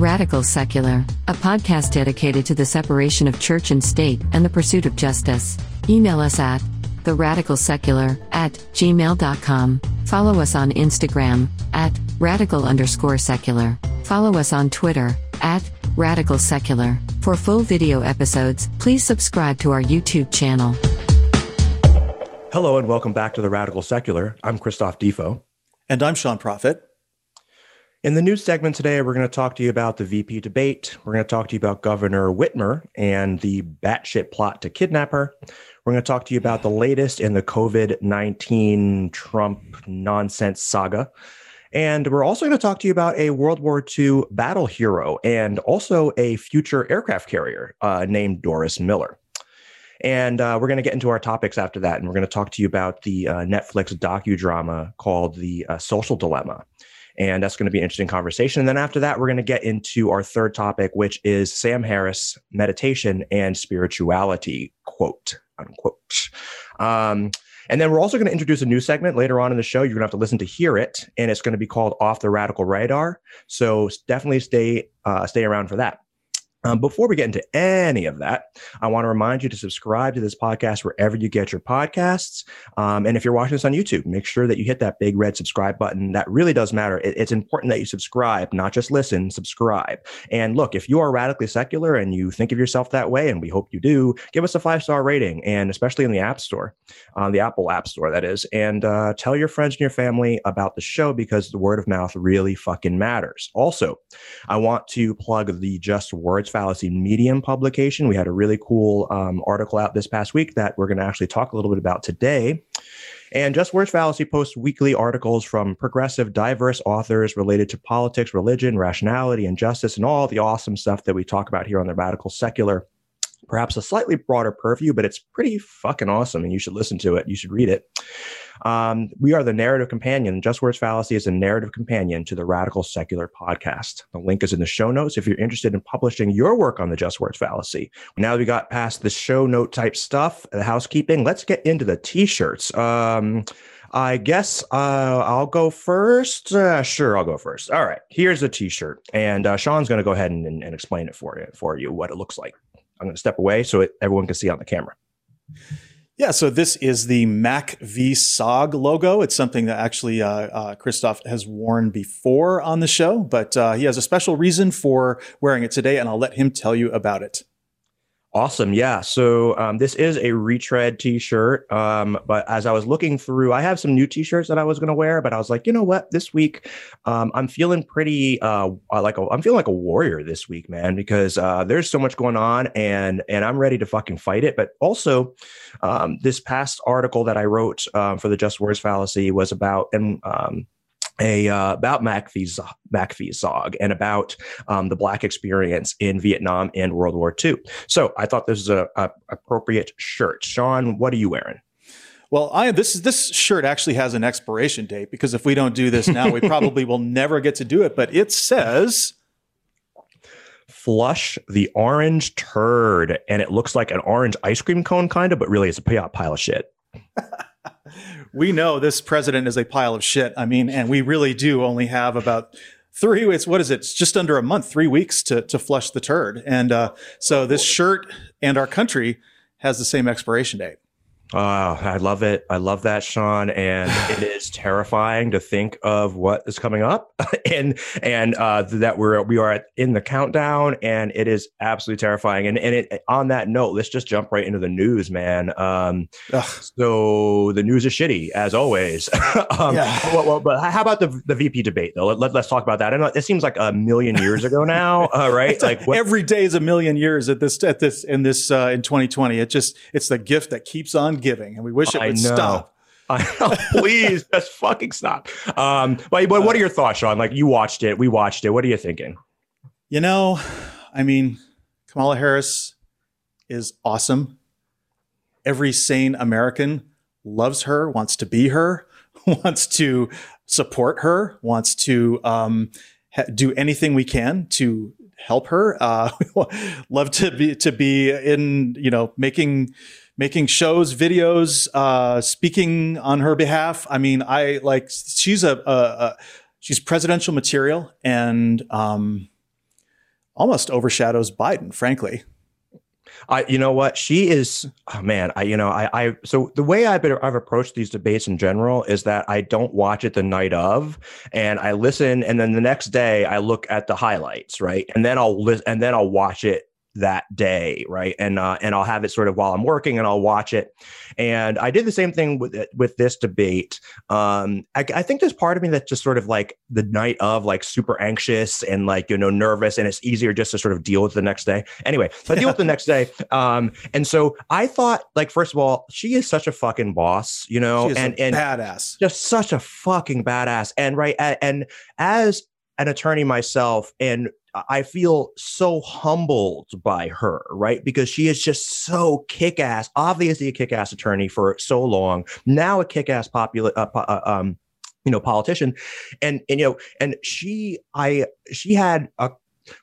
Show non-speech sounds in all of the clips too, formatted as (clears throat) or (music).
Radical Secular, a podcast dedicated to the separation of church and state and the pursuit of justice. Email us at theradicalsecular at gmail.com. Follow us on Instagram at radical underscore secular. Follow us on Twitter at radical secular. For full video episodes, please subscribe to our YouTube channel. Hello and welcome back to the Radical Secular. I'm Christophe Difo. And I'm Sean Prophet. In the news segment today, we're going to talk to you about the VP debate. We're going to talk to you about Governor Whitmer and the batshit plot to kidnap her. We're going to talk to you about the latest in the COVID 19 Trump nonsense saga. And we're also going to talk to you about a World War II battle hero and also a future aircraft carrier uh, named Doris Miller. And uh, we're going to get into our topics after that. And we're going to talk to you about the uh, Netflix docudrama called The uh, Social Dilemma. And that's going to be an interesting conversation. And then after that, we're going to get into our third topic, which is Sam Harris, meditation and spirituality, quote unquote. Um, and then we're also going to introduce a new segment later on in the show. You're going to have to listen to hear it, and it's going to be called Off the Radical Radar. So definitely stay uh, stay around for that. Um, before we get into any of that, I want to remind you to subscribe to this podcast wherever you get your podcasts. Um, and if you're watching this on YouTube, make sure that you hit that big red subscribe button. That really does matter. It, it's important that you subscribe, not just listen, subscribe. And look, if you are radically secular and you think of yourself that way, and we hope you do, give us a five star rating, and especially in the App Store, uh, the Apple App Store, that is. And uh, tell your friends and your family about the show because the word of mouth really fucking matters. Also, I want to plug the Just Words Fallacy Medium publication. We had a really cool um, article out this past week that we're going to actually talk a little bit about today. And Just Words Fallacy posts weekly articles from progressive, diverse authors related to politics, religion, rationality, and justice, and all the awesome stuff that we talk about here on the Radical Secular perhaps a slightly broader purview, but it's pretty fucking awesome and you should listen to it. You should read it. Um, we are the narrative companion. Just Words Fallacy is a narrative companion to the Radical Secular podcast. The link is in the show notes if you're interested in publishing your work on the Just Words Fallacy. Now that we got past the show note type stuff, the housekeeping, let's get into the t shirts. Um, I guess uh, I'll go first. Uh, sure, I'll go first. All right, here's a T-shirt, and uh, Sean's going to go ahead and, and, and explain it for you for you what it looks like. I'm going to step away so it, everyone can see on the camera. Yeah, so this is the MACV-SOG logo. It's something that actually uh, uh, Christophe has worn before on the show, but uh, he has a special reason for wearing it today, and I'll let him tell you about it. Awesome. Yeah. So um, this is a retread t-shirt. Um, but as I was looking through, I have some new t-shirts that I was going to wear, but I was like, you know what? This week, um, I'm feeling pretty uh, like I'm feeling like a warrior this week, man, because uh, there's so much going on, and and I'm ready to fucking fight it. But also, um, this past article that I wrote um, for the Just Words Fallacy was about and um, a uh, about McPhee's MACV-SOG and about um, the black experience in Vietnam and World War II. So I thought this was a, a appropriate shirt. Sean, what are you wearing? Well, I this this shirt actually has an expiration date because if we don't do this now, we probably will never get to do it. But it says flush the orange turd and it looks like an orange ice cream cone kind of but really it's a pile of shit (laughs) we know this president is a pile of shit. I mean, and we really do only have about three it's what is it it's just under a month three weeks to to flush the turd and uh, so this shirt and our country has the same expiration date Oh, I love it. I love that, Sean. And it is terrifying to think of what is coming up (laughs) and and uh, that we're we are in the countdown and it is absolutely terrifying. And and it, on that note, let's just jump right into the news, man. Um, so the news is shitty as always. (laughs) um, yeah. well, well, but how about the the VP debate though? Let, let, us talk about that. And it seems like a million years ago now, (laughs) uh, right? like what- every day is a million years at this at this in this uh, in 2020. It just it's the gift that keeps on giving, and we wish it would stop. Know. (laughs) Please, just fucking stop. Um, but, but what are your thoughts, Sean? Like you watched it, we watched it. What are you thinking? You know, I mean, Kamala Harris is awesome. Every sane American loves her, wants to be her, (laughs) wants to support her, wants to um, ha- do anything we can to help her. Uh, (laughs) love to be to be in, you know, making making shows, videos, uh, speaking on her behalf. I mean, I like she's a, a, a she's presidential material, and um, almost overshadows Biden, frankly. I, you know what, she is. Oh man, I, you know, I, I. So the way I've been, I've approached these debates in general is that I don't watch it the night of, and I listen, and then the next day I look at the highlights, right, and then I'll listen, and then I'll watch it that day, right? And uh, and I'll have it sort of while I'm working, and I'll watch it. And I did the same thing with with this debate. Um, I, I think there's part of me that just sort of like the night of, like super anxious and like you know nervous, and it's easier just to sort of deal with the next day. Anyway, so I deal with the next day. (laughs) Um, and so I thought, like, first of all, she is such a fucking boss, you know, and and badass, just such a fucking badass. And right, and as an attorney myself and I feel so humbled by her, right? Because she is just so kick ass, obviously a kick ass attorney for so long, now a kick ass popular, uh, uh, um, you know, politician. And, and, you know, and she, I, she had a,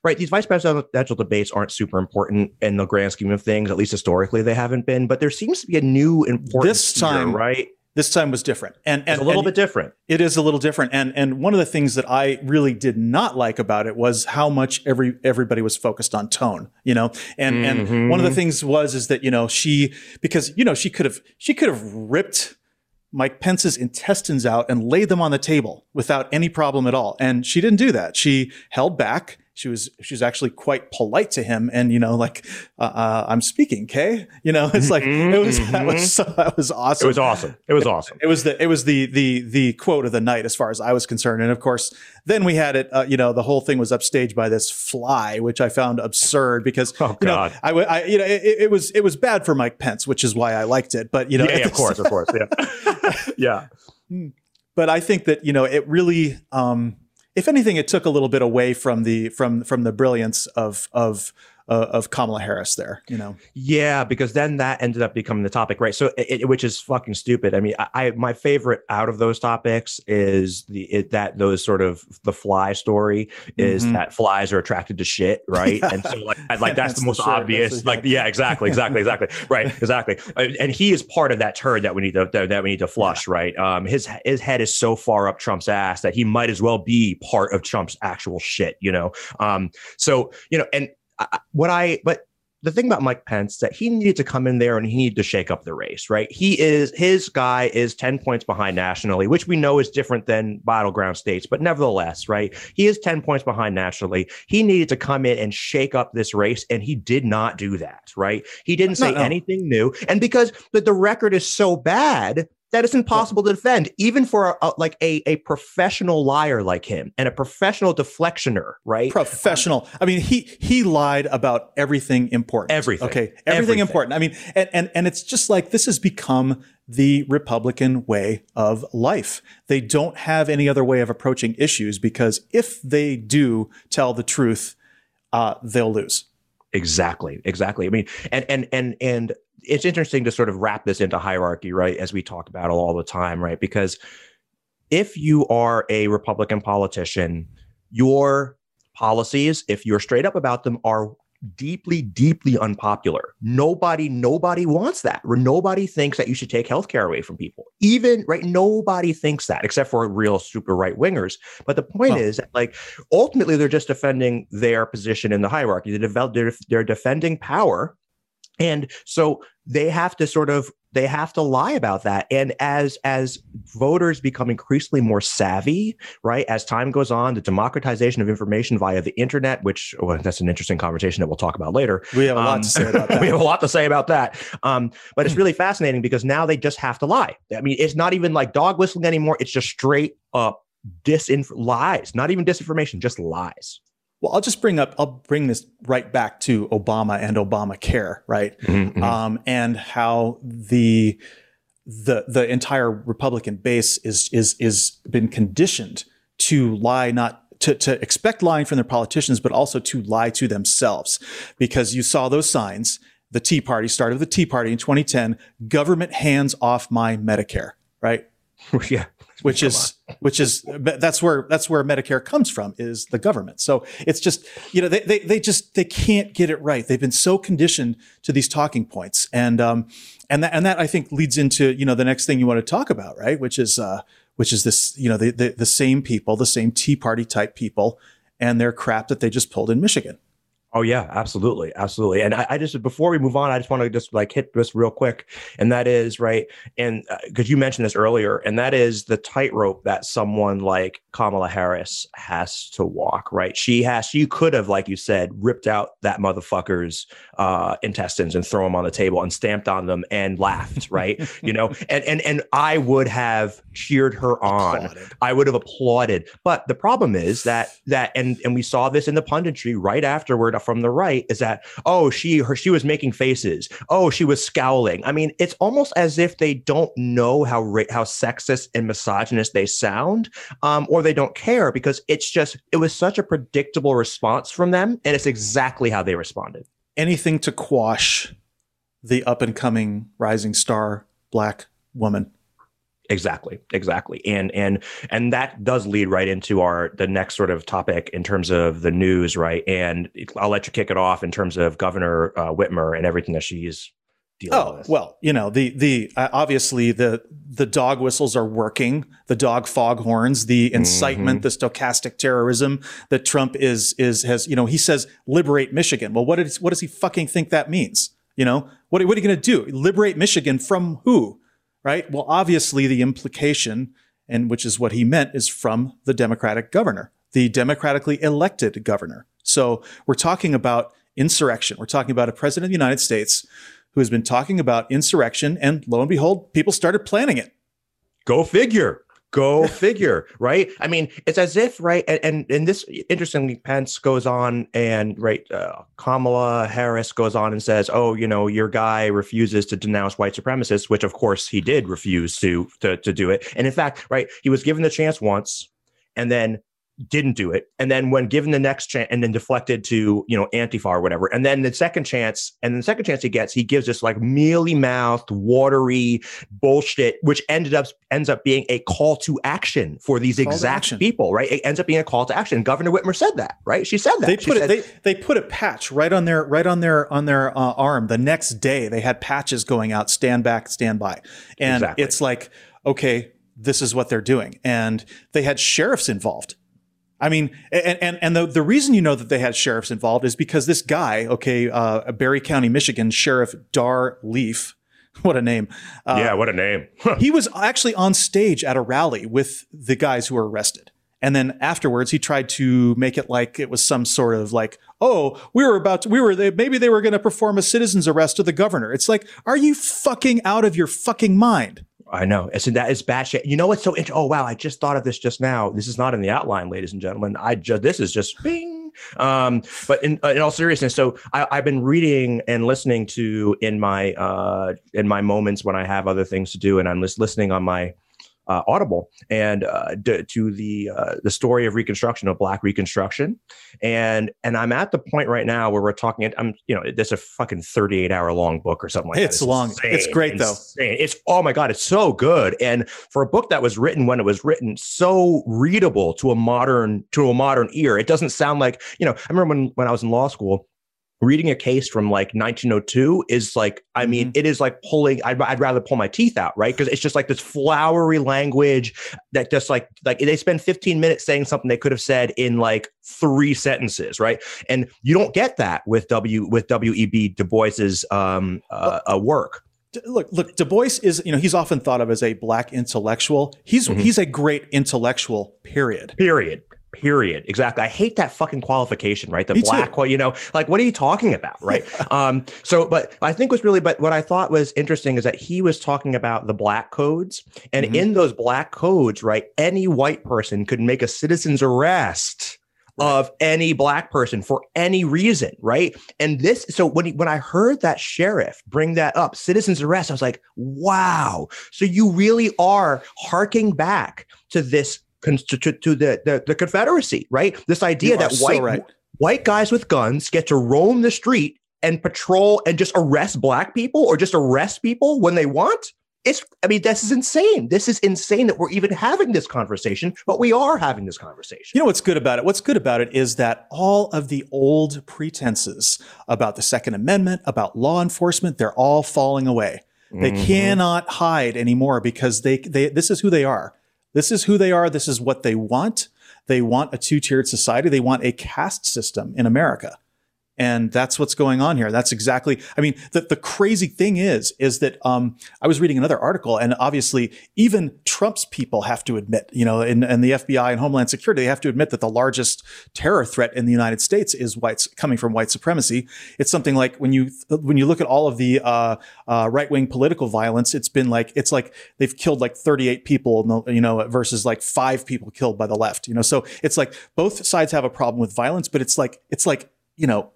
right. These vice presidential debates aren't super important in the grand scheme of things, at least historically they haven't been, but there seems to be a new importance this time, here, right? This time was different, and, and it's a little and bit different. It is a little different, and and one of the things that I really did not like about it was how much every everybody was focused on tone, you know. And mm-hmm. and one of the things was is that you know she because you know she could have she could have ripped Mike Pence's intestines out and laid them on the table without any problem at all, and she didn't do that. She held back she was she was actually quite polite to him and you know like uh, uh, i'm speaking kay you know it's like mm-hmm, it was that was so, that was awesome. It was awesome. It was awesome. It was the it was the the the quote of the night as far as i was concerned. And of course then we had it uh, you know the whole thing was upstaged by this fly which i found absurd because oh, you know God. I, I you know it, it, was it was bad for mike pence which is why i liked it. But you know yeah, yeah of course of course. Yeah. (laughs) Yeah. Hmm. but i think that you know it really um if anything, it took a little bit away from the from from the brilliance of of uh, of Kamala Harris there, you know? Yeah, because then that ended up becoming the topic, right? So, it, which is fucking stupid. I mean, I, I, my favorite out of those topics is the it, that those sort of the fly story is mm-hmm. that flies are attracted to shit, right? Yeah. And so, like, like (laughs) that's, that's the most the obvious. Like, yeah, exactly, exactly, exactly, (laughs) right, exactly. And he is part of that turd that we need to that we need to flush, yeah. right? Um, his his head is so far up Trump's ass that he might as well be part of Trump's actual shit, you know. Um, so you know, and I, what I but the thing about Mike Pence that he needed to come in there and he needed to shake up the race, right? He is his guy is 10 points behind nationally, which we know is different than battleground states, but nevertheless, right? He is 10 points behind nationally. He needed to come in and shake up this race, and he did not do that, right? He didn't say no, no. anything new. And because the, the record is so bad, that is impossible to defend, even for a, like a, a professional liar like him and a professional deflectioner, right? Professional. I mean, he he lied about everything important. Everything. Okay, everything, everything. important. I mean, and, and and it's just like this has become the Republican way of life. They don't have any other way of approaching issues because if they do tell the truth, uh, they'll lose. Exactly. Exactly. I mean, and and and and it's interesting to sort of wrap this into hierarchy, right? As we talk about all the time, right? Because if you are a Republican politician, your policies, if you're straight up about them, are deeply, deeply unpopular. Nobody, nobody wants that. Nobody thinks that you should take healthcare away from people. Even right, nobody thinks that, except for real super right wingers. But the point is, like, ultimately, they're just defending their position in the hierarchy. They're, they're, they're defending power and so they have to sort of they have to lie about that. And as as voters become increasingly more savvy right as time goes on the democratization of information via the internet which well, that's an interesting conversation that we'll talk about later. We have a lot um, to say about (laughs) that. we have a lot to say about that. Um, but it's really fascinating because now they just have to lie. I mean it's not even like dog whistling anymore. It's just straight up disinf lies not even disinformation just lies well, I'll just bring up, I'll bring this right back to Obama and Obamacare, right? Mm-hmm, mm-hmm. Um, and how the, the, the entire Republican base is, is, is been conditioned to lie, not to, to expect lying from their politicians, but also to lie to themselves. Because you saw those signs. The Tea Party started the Tea Party in 2010, government hands off my Medicare, right? (laughs) yeah which is which is that's where that's where Medicare comes from is the government. So it's just you know they they, they just they can't get it right. They've been so conditioned to these talking points, and um and that and that I think leads into you know the next thing you want to talk about, right? Which is uh which is this you know the the, the same people, the same Tea Party type people, and their crap that they just pulled in Michigan. Oh yeah, absolutely, absolutely. And I, I, just before we move on, I just want to just like hit this real quick, and that is right, and because uh, you mentioned this earlier, and that is the tightrope that someone like Kamala Harris has to walk. Right, she has, she could have, like you said, ripped out that motherfucker's uh, intestines and throw them on the table and stamped on them and laughed. (laughs) Right, you know, and and and I would have cheered her on. Applauded. I would have applauded. But the problem is that that and and we saw this in the punditry right afterward from the right is that oh she her she was making faces. Oh she was scowling. I mean it's almost as if they don't know how how sexist and misogynist they sound um, or they don't care because it's just it was such a predictable response from them and it's exactly how they responded. Anything to quash the up and coming rising star black woman Exactly, exactly, and and and that does lead right into our the next sort of topic in terms of the news, right? And I'll let you kick it off in terms of Governor uh, Whitmer and everything that she's dealing oh, with. well, you know the the uh, obviously the the dog whistles are working, the dog foghorns, the incitement, mm-hmm. the stochastic terrorism that Trump is is has you know he says liberate Michigan. Well, what is what does he fucking think that means? You know what what are you going to do? Liberate Michigan from who? Right? Well, obviously, the implication, and which is what he meant, is from the Democratic governor, the democratically elected governor. So we're talking about insurrection. We're talking about a president of the United States who has been talking about insurrection, and lo and behold, people started planning it. Go figure. Go figure, right? I mean, it's as if, right? And, and, and this interestingly, Pence goes on and, right, uh, Kamala Harris goes on and says, oh, you know, your guy refuses to denounce white supremacists, which of course he did refuse to, to, to do it. And in fact, right, he was given the chance once and then didn't do it. And then when given the next chance and then deflected to you know antifa or whatever. And then the second chance and the second chance he gets he gives this like mealy mouthed watery bullshit which ended up ends up being a call to action for these call exact people right? It ends up being a call to action. Governor whitmer said that right? She said that. They put it they, they put a patch right on their right on their on their uh, arm the next day. They had patches going out stand back stand by. And exactly. it's like okay this is what they're doing. And they had sheriffs involved I mean, and and and the the reason you know that they had sheriffs involved is because this guy, okay, uh, Barry County, Michigan, Sheriff Dar Leaf, (laughs) what a name! Uh, yeah, what a name! (laughs) he was actually on stage at a rally with the guys who were arrested, and then afterwards he tried to make it like it was some sort of like, oh, we were about to, we were they, maybe they were going to perform a citizen's arrest of the governor. It's like, are you fucking out of your fucking mind? I know. It's that is bad shit. You know what's so interesting? Oh wow, I just thought of this just now. This is not in the outline, ladies and gentlemen. I just this is just bing. Um, but in, uh, in all seriousness, so I, have been reading and listening to in my uh in my moments when I have other things to do, and I'm just listening on my uh, Audible and uh, d- to the uh, the story of Reconstruction of Black Reconstruction, and and I'm at the point right now where we're talking. I'm you know it's a fucking 38 hour long book or something like it's that. It's long. Insane, it's great insane. though. It's oh my god, it's so good. And for a book that was written when it was written, so readable to a modern to a modern ear. It doesn't sound like you know. I remember when when I was in law school reading a case from like 1902 is like i mean mm-hmm. it is like pulling I'd, I'd rather pull my teeth out right? Because it's just like this flowery language that just like like they spend 15 minutes saying something they could have said in like three sentences right? And you don't get that with w with w.e.b du bois's um uh, uh, work. look look du bois is you know he's often thought of as a black intellectual. He's mm-hmm. he's a great intellectual period. Period period exactly i hate that fucking qualification right the Me black too. you know like what are you talking about right (laughs) um so but i think was really but what i thought was interesting is that he was talking about the black codes and mm-hmm. in those black codes right any white person could make a citizen's arrest of any black person for any reason, right? And this, so when he, when I heard that sheriff bring that up, citizens arrest, I was like, wow. So you really are harking back to this to, the, the, the Confederacy, right? This idea that white so right. white guys with guns get to roam the street and patrol and just arrest black people or just arrest people when they want. It's, I mean, this is insane. This is insane that we're even having this conversation, but we are having this conversation. You know what's good about it? What's good about it is that all of the old pretenses about the Second Amendment, about law enforcement, they're all falling away. They mm-hmm. cannot hide anymore because they, they this is who they are. This is who they are. This is what they want. They want a two tiered society. They want a caste system in America. And that's what's going on here. That's exactly. I mean, the the crazy thing is, is that um, I was reading another article, and obviously, even Trump's people have to admit, you know, and, and the FBI and Homeland Security, they have to admit that the largest terror threat in the United States is whites coming from white supremacy. It's something like when you when you look at all of the uh, uh, right wing political violence, it's been like it's like they've killed like 38 people, you know, versus like five people killed by the left, you know. So it's like both sides have a problem with violence, but it's like it's like you know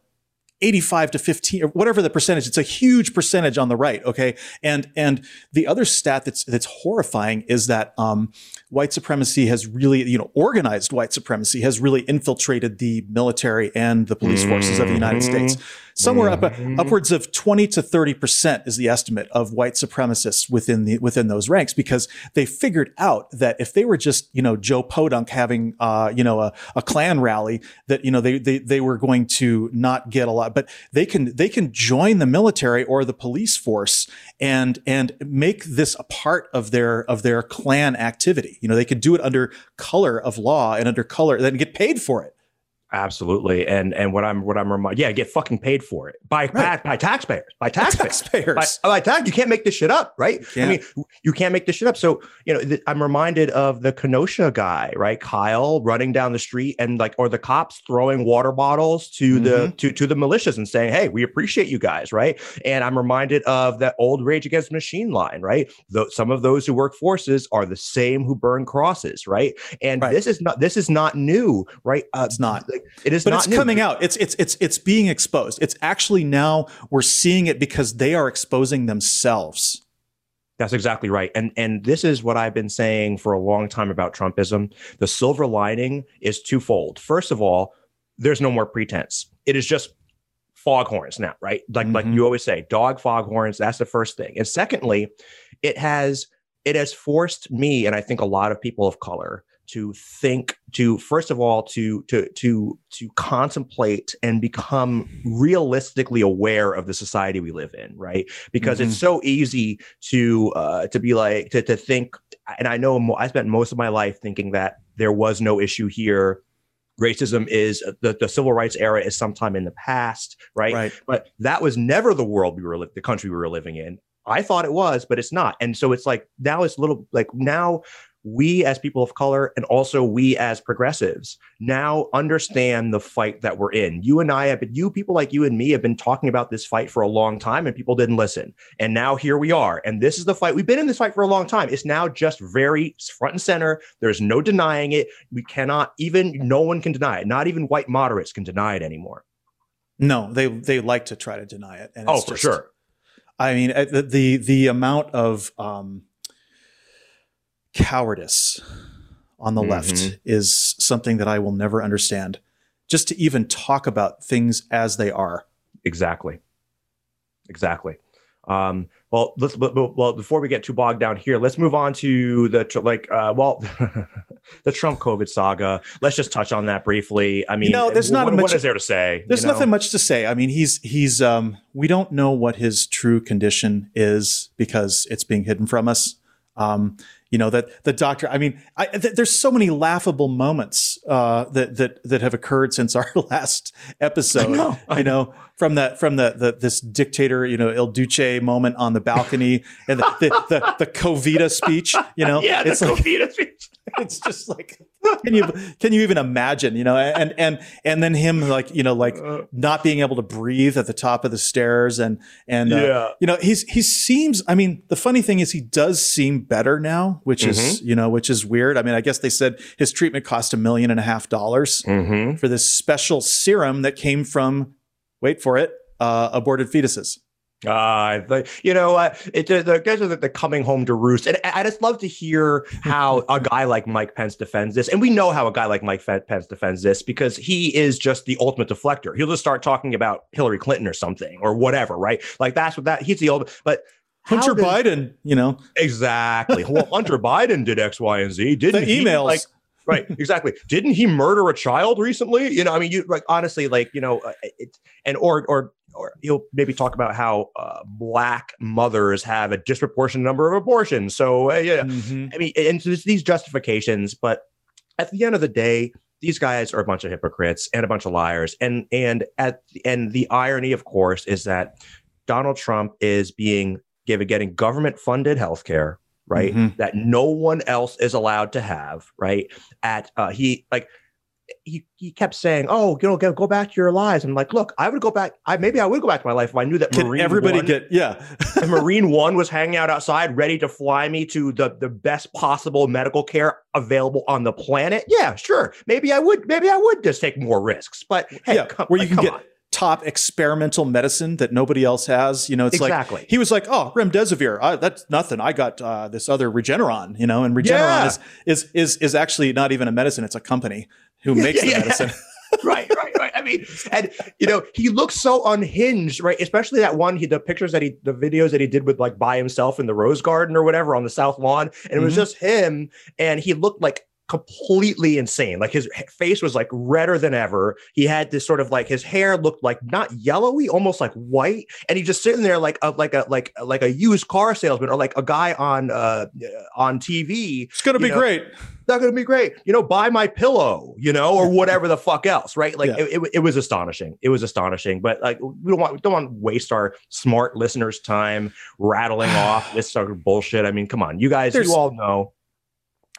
85 to 15 or whatever the percentage it's a huge percentage on the right okay and and the other stat that's that's horrifying is that um, white supremacy has really you know organized white supremacy has really infiltrated the military and the police forces of the united mm-hmm. states somewhere up, mm-hmm. upwards of 20 to 30 percent is the estimate of white supremacists within the within those ranks because they figured out that if they were just you know Joe Podunk having uh, you know a, a Klan rally that you know they, they they were going to not get a lot but they can they can join the military or the police force and and make this a part of their of their Klan activity you know they could do it under color of law and under color then get paid for it Absolutely, and and what I'm what I'm reminded, yeah, get fucking paid for it by right. by, taxpayers, by taxpayers, taxpayers. By, by tax. You can't make this shit up, right? I mean, you can't make this shit up. So you know, th- I'm reminded of the Kenosha guy, right? Kyle running down the street and like, or the cops throwing water bottles to mm-hmm. the to to the militias and saying, "Hey, we appreciate you guys," right? And I'm reminded of that old Rage Against Machine line, right? Though some of those who work forces are the same who burn crosses, right? And right. this is not this is not new, right? Uh, it's not. Like, it is, but it's new. coming out. It's it's it's it's being exposed. It's actually now we're seeing it because they are exposing themselves. That's exactly right. And and this is what I've been saying for a long time about Trumpism. The silver lining is twofold. First of all, there's no more pretense. It is just foghorns now, right? Like mm-hmm. like you always say, dog foghorns, that's the first thing. And secondly, it has it has forced me and I think a lot of people of color to think to first of all to to to to contemplate and become realistically aware of the society we live in right because mm-hmm. it's so easy to uh to be like to, to think and i know i spent most of my life thinking that there was no issue here racism is the, the civil rights era is sometime in the past right? right but that was never the world we were li- the country we were living in I thought it was, but it's not. And so it's like now it's a little like now we as people of color and also we as progressives now understand the fight that we're in. You and I have been, you people like you and me have been talking about this fight for a long time and people didn't listen. And now here we are. And this is the fight. We've been in this fight for a long time. It's now just very front and center. There's no denying it. We cannot even, no one can deny it. Not even white moderates can deny it anymore. No, they, they like to try to deny it. And oh, for just, sure. I mean, uh, the, the, the amount of, um, cowardice on the mm-hmm. left is something that I will never understand. Just to even talk about things as they are. Exactly. Exactly. Um, well, let's well before we get too bogged down here, let's move on to the like uh, well (laughs) the Trump COVID saga. Let's just touch on that briefly. I mean, no, there's what, not much, what is there to say? There's you know? nothing much to say. I mean, he's he's um, we don't know what his true condition is because it's being hidden from us. Um, you know that the doctor i mean I, th- there's so many laughable moments uh, that that that have occurred since our (laughs) last episode I know, I you know from that from the, the this dictator you know il duce moment on the balcony and the the, the, the covita speech you know? (laughs) Yeah the it's covita like, speech. (laughs) it's just like (laughs) can you can you even imagine you know and and and then him like you know like uh. not being able to breathe at the top of the stairs and and uh, yeah. you know he's he seems i mean the funny thing is he does seem better now which mm-hmm. is you know which is weird i mean i guess they said his treatment cost a million and a half dollars mm-hmm. for this special serum that came from wait for it uh, aborted fetuses uh, the, you know, uh, it, the, the guys are the, the coming home to roost. And I, I just love to hear how a (laughs) guy like Mike Pence defends this. And we know how a guy like Mike Pence defends this because he is just the ultimate deflector. He'll just start talking about Hillary Clinton or something or whatever, right? Like that's what that he's the old, but Hunter does, Biden, you know, exactly. well, (laughs) Hunter Biden did X, Y, and Z. Didn't the emails. He, like, right exactly didn't he murder a child recently you know i mean you like honestly like you know uh, it and or or or he'll maybe talk about how uh, black mothers have a disproportionate number of abortions. So uh, yeah, mm-hmm. I mean, and so these justifications, but at the end of the day, these guys are a bunch of hypocrites and a bunch of liars. And and at and the irony, of course, is that Donald Trump is being given getting government funded health care, right? Mhm. That no one else is allowed to have, right? At uh, he like he, he kept saying, "Oh, you know, go, go back to your lives." I'm like, "Look, I would go back. I maybe I would go back to my life if I knew that Marine everybody One, get yeah? Marine One was hanging out outside, ready to fly me to the the best possible medical care available on the planet. Yeah, sure. Maybe I would. Maybe I would just take more risks. But hey, Yeah, come, where you like, can come get on. top experimental medicine that nobody else has. You know, it's exactly. like he was like, "Oh, remdesivir, uh, that's nothing. I got uh, this other Regeneron." You know, and Regeneron Yeah. is is is is actually not even a medicine; it's a company who Yeah, makes yeah, the medicine. (laughs) (laughs) right, right, right. I mean, and you know, he looks so unhinged, right? Especially that one, he the pictures that he, the videos that he did with like by himself in the rose garden or whatever on the south lawn, and it was Mhm. just him, and he looked like completely insane. Like his face was like redder than ever. He had this sort of like his hair looked like not yellowy, almost like white, and he just sitting there like a like a like like a used car salesman or like a guy on uh on TV It's gonna be know, great. Not going to be great. You know, buy my pillow, you know, or whatever the fuck else, right? Like Yeah. it, it, it was astonishing. It was astonishing. But like we don't want we don't want to waste our smart listeners' time rattling (sighs) off this sort of bullshit. I mean, come on, you guys, There's- you all know.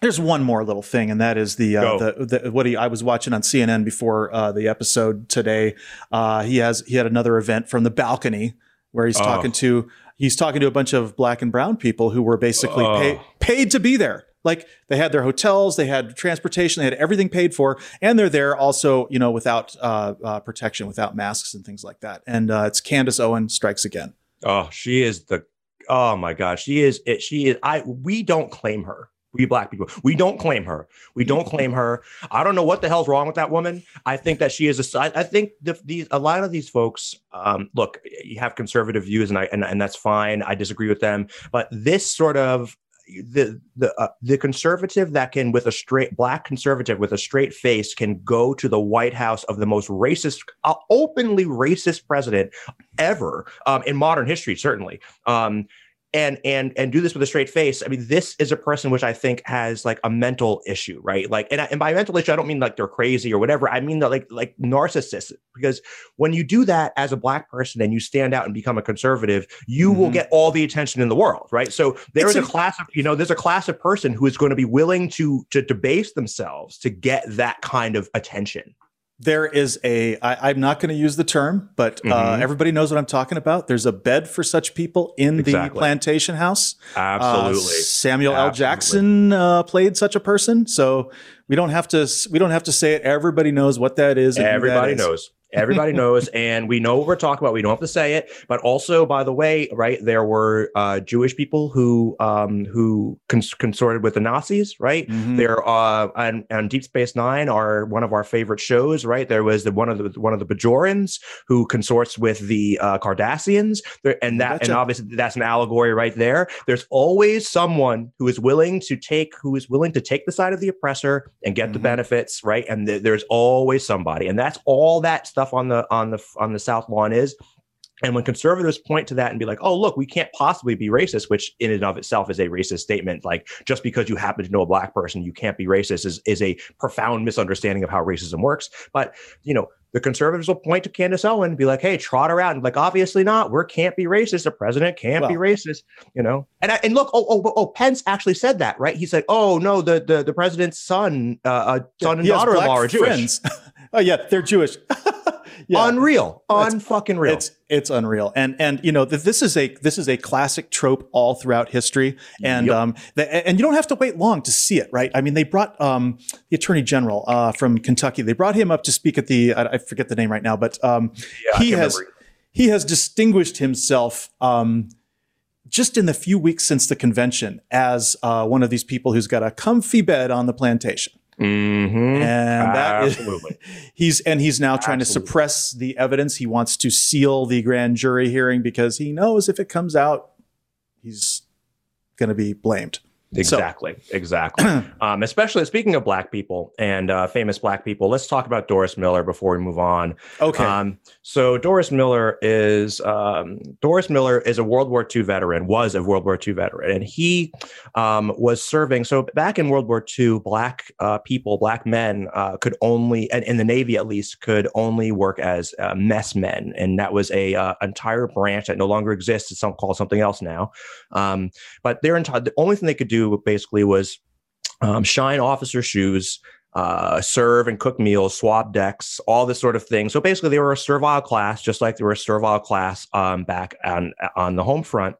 There's one more little thing, and that is the uh, the, the what he I was watching on CNN before uh, the episode today. Uh, he has he had another event from the balcony where he's Oh. talking to he's talking to a bunch of black and brown people who were basically Oh. pay, paid to be there. Like they had their hotels, they had transportation, they had everything paid for, and they're there also, you know, without uh, uh, protection, without masks and things like that. And uh, it's Candace Owen strikes again. Oh, she is the. Oh my God, she is. It, she is. I. We don't claim her. We black people. We don't claim her. We don't claim her. I don't know what the hell's wrong with that woman. I think that she is a. I, I think the, these a lot of these folks. Um, look, you have conservative views, and I and, and that's fine. I disagree with them, but this sort of the the uh, the conservative that can with a straight black conservative with a straight face can go to the White House of the most racist, uh, openly racist president ever um, in modern history, certainly. Um, and and and do this with a straight face. I mean, this is a person which I think has like a mental issue, right? Like, and, I- and by mental issue, I don't mean like they're crazy or whatever. I mean that like like narcissists. Because when you do that as a black person and you stand out and become a conservative, you will Mhm. get all the attention in the world, right? So there It's is a a- class of you know there's a class of person who is going to be willing to to debase themselves to get that kind of attention. There is a, I, I'm not going to use the term, but uh, Mhm. everybody knows what I'm talking about. There's a bed for such people in the plantation house. Uh, Absolutely. Samuel L. Jackson uh, played such a person, so we don't have to. We don't have to say it. Everybody knows what that is. and who that Everybody is. Everybody (laughs) knows, and we know what we're talking about. We don't have to say it, but also, by the way, right? There were uh, Jewish people who um, who cons- consorted with the Nazis, right? Mhm. There, uh, and, and Deep Space Nine are one of our favorite shows, right? There was the one of the one of the Bajorans who consorts with the uh, Cardassians, there, and that, Betcha. and obviously that's an allegory right there. There's always someone who is willing to take who is willing to take the side of the oppressor and get the Mhm. benefits, right? And th- there's always somebody, and that's all that stuff on the on the on the South Lawn is. And when conservatives point to that and be like, oh, look, we can't possibly be racist, which in and of itself is a racist statement. Like, just because you happen to know a black person, you can't be racist is, is a profound misunderstanding of how racism works. But, you know, the conservatives will point to Candace Owen and be like, hey, trot her out. And like, obviously not. We can't be racist. The president can't be racist, you know? And I, and look, oh, oh, oh, Pence actually said that, right? He said, oh, no, the, the, the president's son, uh, son and daughter in law are Jewish. (laughs) oh yeah, they're Jewish. (laughs) yeah. Unreal. Unfucking real. It's it's unreal, and and you know th- this is a this is a classic trope all throughout history, and Yep. um the, and you don't have to wait long to see it, right? I mean, they brought um the Attorney General uh from Kentucky. They brought him up to speak at the I, I forget the name right now, but um Yeah, he has remember. he has distinguished himself um just in the few weeks since the convention as uh, one of these people who's got a comfy bed on the plantation, Mhm. and that is Absolutely. (laughs) he's and he's now trying to suppress the evidence. He wants to seal the grand jury hearing because he knows if it comes out, he's going to be blamed. Exactly, so. exactly. (clears throat) um, especially speaking of black people and uh, famous black people, let's talk about Doris Miller before we move on. Okay. Um, so Doris Miller is um, Doris Miller is a World War II veteran, was a World War II veteran, and he um, was serving. So back in World War II, black uh, people, black men, uh, could only, and in the Navy at least, could only work as uh, mess men, and that was a uh, entire branch that no longer exists. It's some, called something else now. Um, but their entire the only thing they could do basically was um, shine officer shoes, uh, serve and cook meals, swab decks, all this sort of thing. So basically, they were a servile class, just like they were a servile class um, back on on the home front.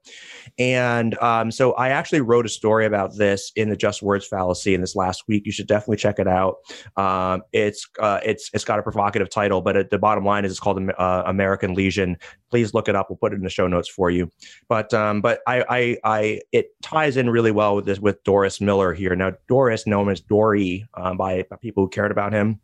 And um, so I actually wrote a story about this in the Just Words Fallacy in this last week. You should definitely check it out. Um, it's uh, it's it's got a provocative title, but it, the bottom line is it's called uh, American Legion. Please look it up. We'll put it in the show notes for you. But um, but I, I I it ties in really well with this with Doris Miller here. Now Doris, known as Dory um, by by, people who cared about him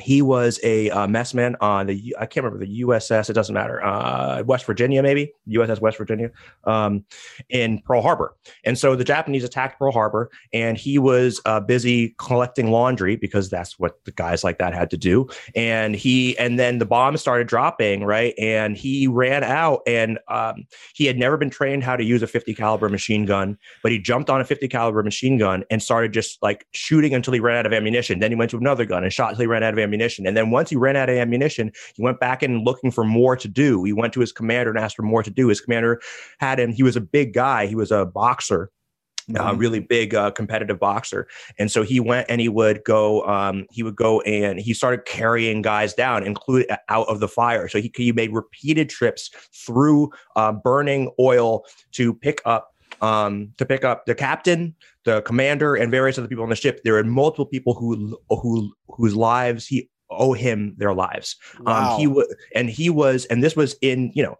he was a uh, messman on the I can't remember the USS. It doesn't matter. Uh, West Virginia, maybe USS West Virginia, um, in Pearl Harbor. And so the Japanese attacked Pearl Harbor, and he was uh, busy collecting laundry because that's what the guys like that had to do. And he and then the bombs started dropping, right? And he ran out, and um, he had never been trained how to use a 50 caliber machine gun, but he jumped on a 50 caliber machine gun and started just like shooting until he ran out of ammunition. Then he went to another gun and shot until he ran out of ammunition ammunition. And then once he ran out of ammunition, he went back in looking for more to do. He went to his commander and asked for more to do. His commander had him, he was a big guy, he was a boxer. A mm-hmm. really big uh, competitive boxer, and so he went and he would go. Um, he would go and he started carrying guys down, include out of the fire. So he he made repeated trips through uh, burning oil to pick up um, to pick up the captain, the commander, and various other people on the ship. There are multiple people who who whose lives he owe him their lives. Wow. Um, he was, and he was, and this was in you know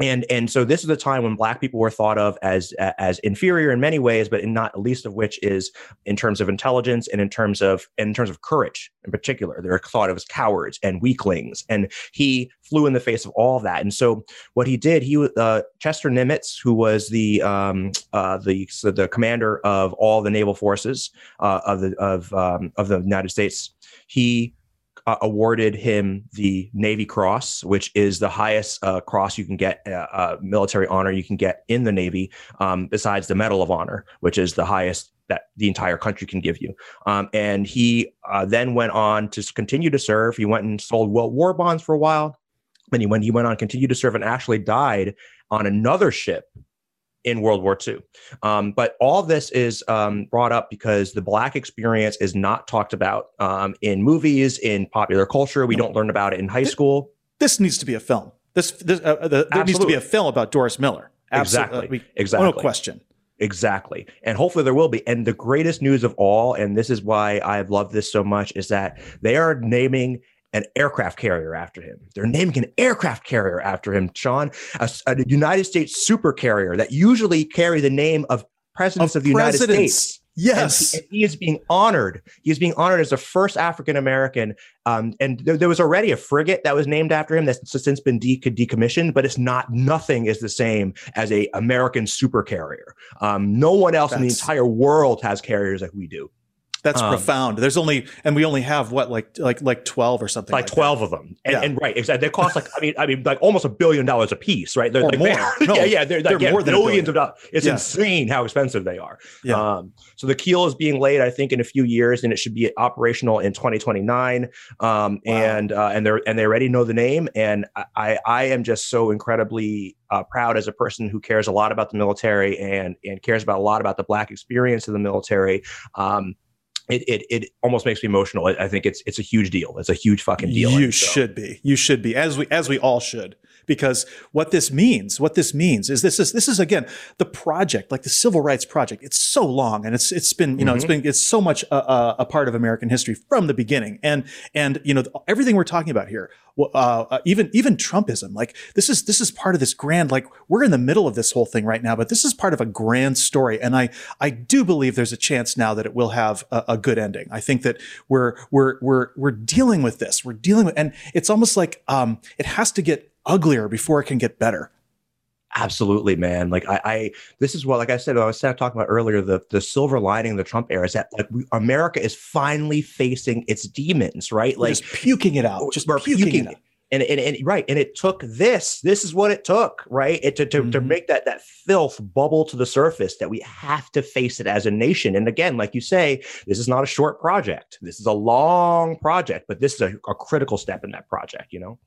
and and so this is a time when black people were thought of as as inferior in many ways but in not least of which is in terms of intelligence and in terms of in terms of courage in particular. They're thought of as cowards and weaklings and he flew in the face of all of that. And so what he did he uh, chester nimitz who was the um, uh, the so the commander of all the naval forces uh, of the of um, of the united states he uh, awarded him the Navy Cross, which is the highest uh, cross you can get, uh, uh, military honor you can get in the Navy, um, besides the Medal of Honor, which is the highest that the entire country can give you. Um, and he uh, then went on to continue to serve. He went and sold war bonds for a while. And he went, he went on, continued to serve, and actually died on another ship in World War II. Um, but all this is um, brought up because the Black experience is not talked about um, in movies, in popular culture. We don't learn about it in high school. This needs to be a film. This, this uh, uh the, there needs to be a film about Doris Miller. Absolutely. Exactly. Uh, exactly. No question. Exactly. And hopefully there will be. And the greatest news of all, and this is why I've loved this so much, is that they are naming an aircraft carrier after him. They're naming an aircraft carrier after him, Sean, a, a United States super carrier that usually carry the name of presidents of, of the United States. Yes, and he, and he, is being honored. He is being honored as the first African American. Um, and there, there, was already a frigate that was named after him that's since been de- decommissioned, but it's not. Nothing is the same as a American super carrier. Um, no one else that's, in the entire world has carriers like we do. That's um, profound. There's only, and we only have what, like, like, like twelve or something. Like, like twelve that. of them, and, yeah. and, right, exactly. They cost like, I mean, I mean, like almost a billion dollars a piece, right? They're or like, more. (laughs) no, yeah, yeah, they're, they're yeah, more than billions of dollars. It's yeah. insane how expensive they are. Yeah. Um, so the keel is being laid, I think, in a few years, and it should be operational in 2029. Um, wow. and uh, and they're and they already know the name, and I I am just so incredibly uh, proud as a person who cares a lot about the military and and cares about a lot about the black experience of the military. Um, it, it, it almost makes me emotional. I think it's it's a huge deal. It's a huge fucking deal. You so. should be. You should be as we as we all should because what this means, what this means is this is this is again the project, like the civil rights project. It's so long and it's it's been you know mm-hmm. it's been it's so much a, a, a, part of American history from the beginning. And and you know everything we're talking about here, uh, uh, even even Trumpism, like this is this is part of this grand like we're in the middle of this whole thing right now, but this is part of a grand story. And I I do believe there's a chance now that it will have a, a good ending. I think that we're we're we're we're dealing with this. We're dealing with and it's almost like um, it has to get uglier before it can get better. Absolutely, man. Like I, I, this is what, like I said, I was talking about earlier. The the silver lining of the Trump era is that like we, America is finally facing its demons, right? Like just puking it out, just we're puking, puking it. Out. And, and, and right, and it took this. This is what it took, right? It to to, mm-hmm. to make that that filth bubble to the surface. That we have to face it as a nation. And again, like you say, this is not a short project. This is a long project, but this is a, a critical step in that project. You know.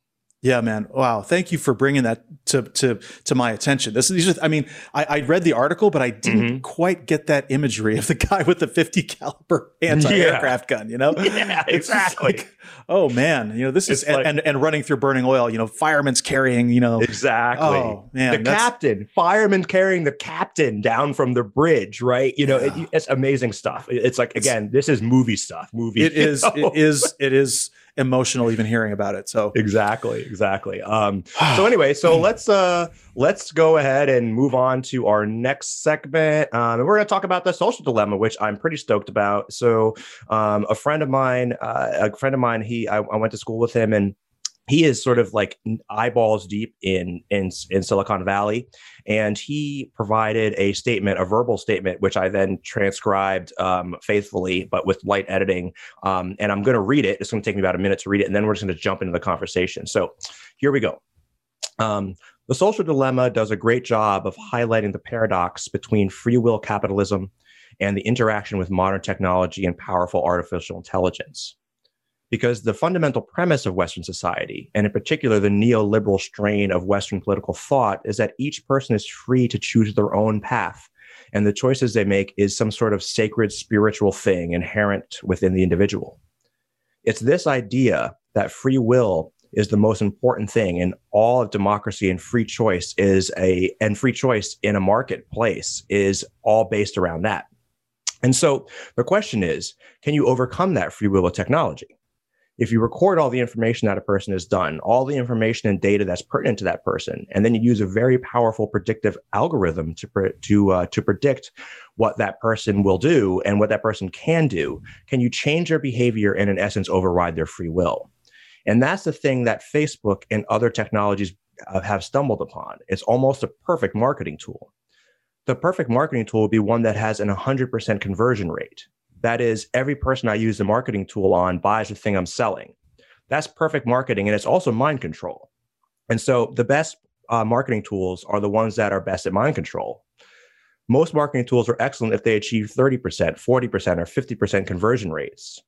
Yeah, man. Wow. Thank you for bringing that to to to my attention. This these are, I mean, I, I read the article, but I didn't mm-hmm. quite get that imagery of the guy with the 50 caliber (laughs) anti-aircraft yeah. gun, you know? (laughs) Yeah, exactly. Like, oh man, you know, this is like, and, and running through burning oil, you know, firemen's carrying, you know. Exactly. Oh man. The captain, firemen carrying the captain down from the bridge, right? You know, yeah. it, it's amazing stuff. It's like again, this is movie stuff. Movie. It is, it is, (laughs) it is emotional even hearing about it. So exactly, exactly. Um, (sighs) so anyway, so let's uh, let's go ahead and move on to our next segment, um, and we're going to talk about the social dilemma, which I'm pretty stoked about. So um, a friend of mine, uh, a friend of mine, he I, I went to school with him and he is sort of like eyeballs deep in in in Silicon Valley, and he provided a statement, a verbal statement, which I then transcribed um, faithfully, but with light editing. Um, and I'm going to read it. It's going to take me about a minute to read it, and then we're just going to jump into the conversation. So here we go. Um, the social dilemma does a great job of highlighting the paradox between free will capitalism and the interaction with modern technology and powerful artificial intelligence because the fundamental premise of Western society, and in particular the neoliberal strain of Western political thought, is that each person is free to choose their own path. And the choices they make is some sort of sacred spiritual thing inherent within the individual. It's this idea that free will is the most important thing in all of democracy and free choice is a and free choice in a marketplace is all based around that. And so the question is, can you overcome that free will with technology? If you record all the information that a person has done, all the information and data that's pertinent to that person, and then you use a very powerful predictive algorithm to pre- to uh, to predict what that person will do and what that person can do, can you change their behavior and in essence override their free will? And that's the thing that Facebook and other technologies uh, have stumbled upon. It's almost a perfect marketing tool. The perfect marketing tool would be one that has an 100% conversion rate. That is, every person I use the marketing tool on buys the thing I'm selling. That's perfect marketing. And it's also mind control. And so the best uh, marketing tools are the ones that are best at mind control. Most marketing tools are excellent if they achieve 30%, 40%, or 50% conversion rates.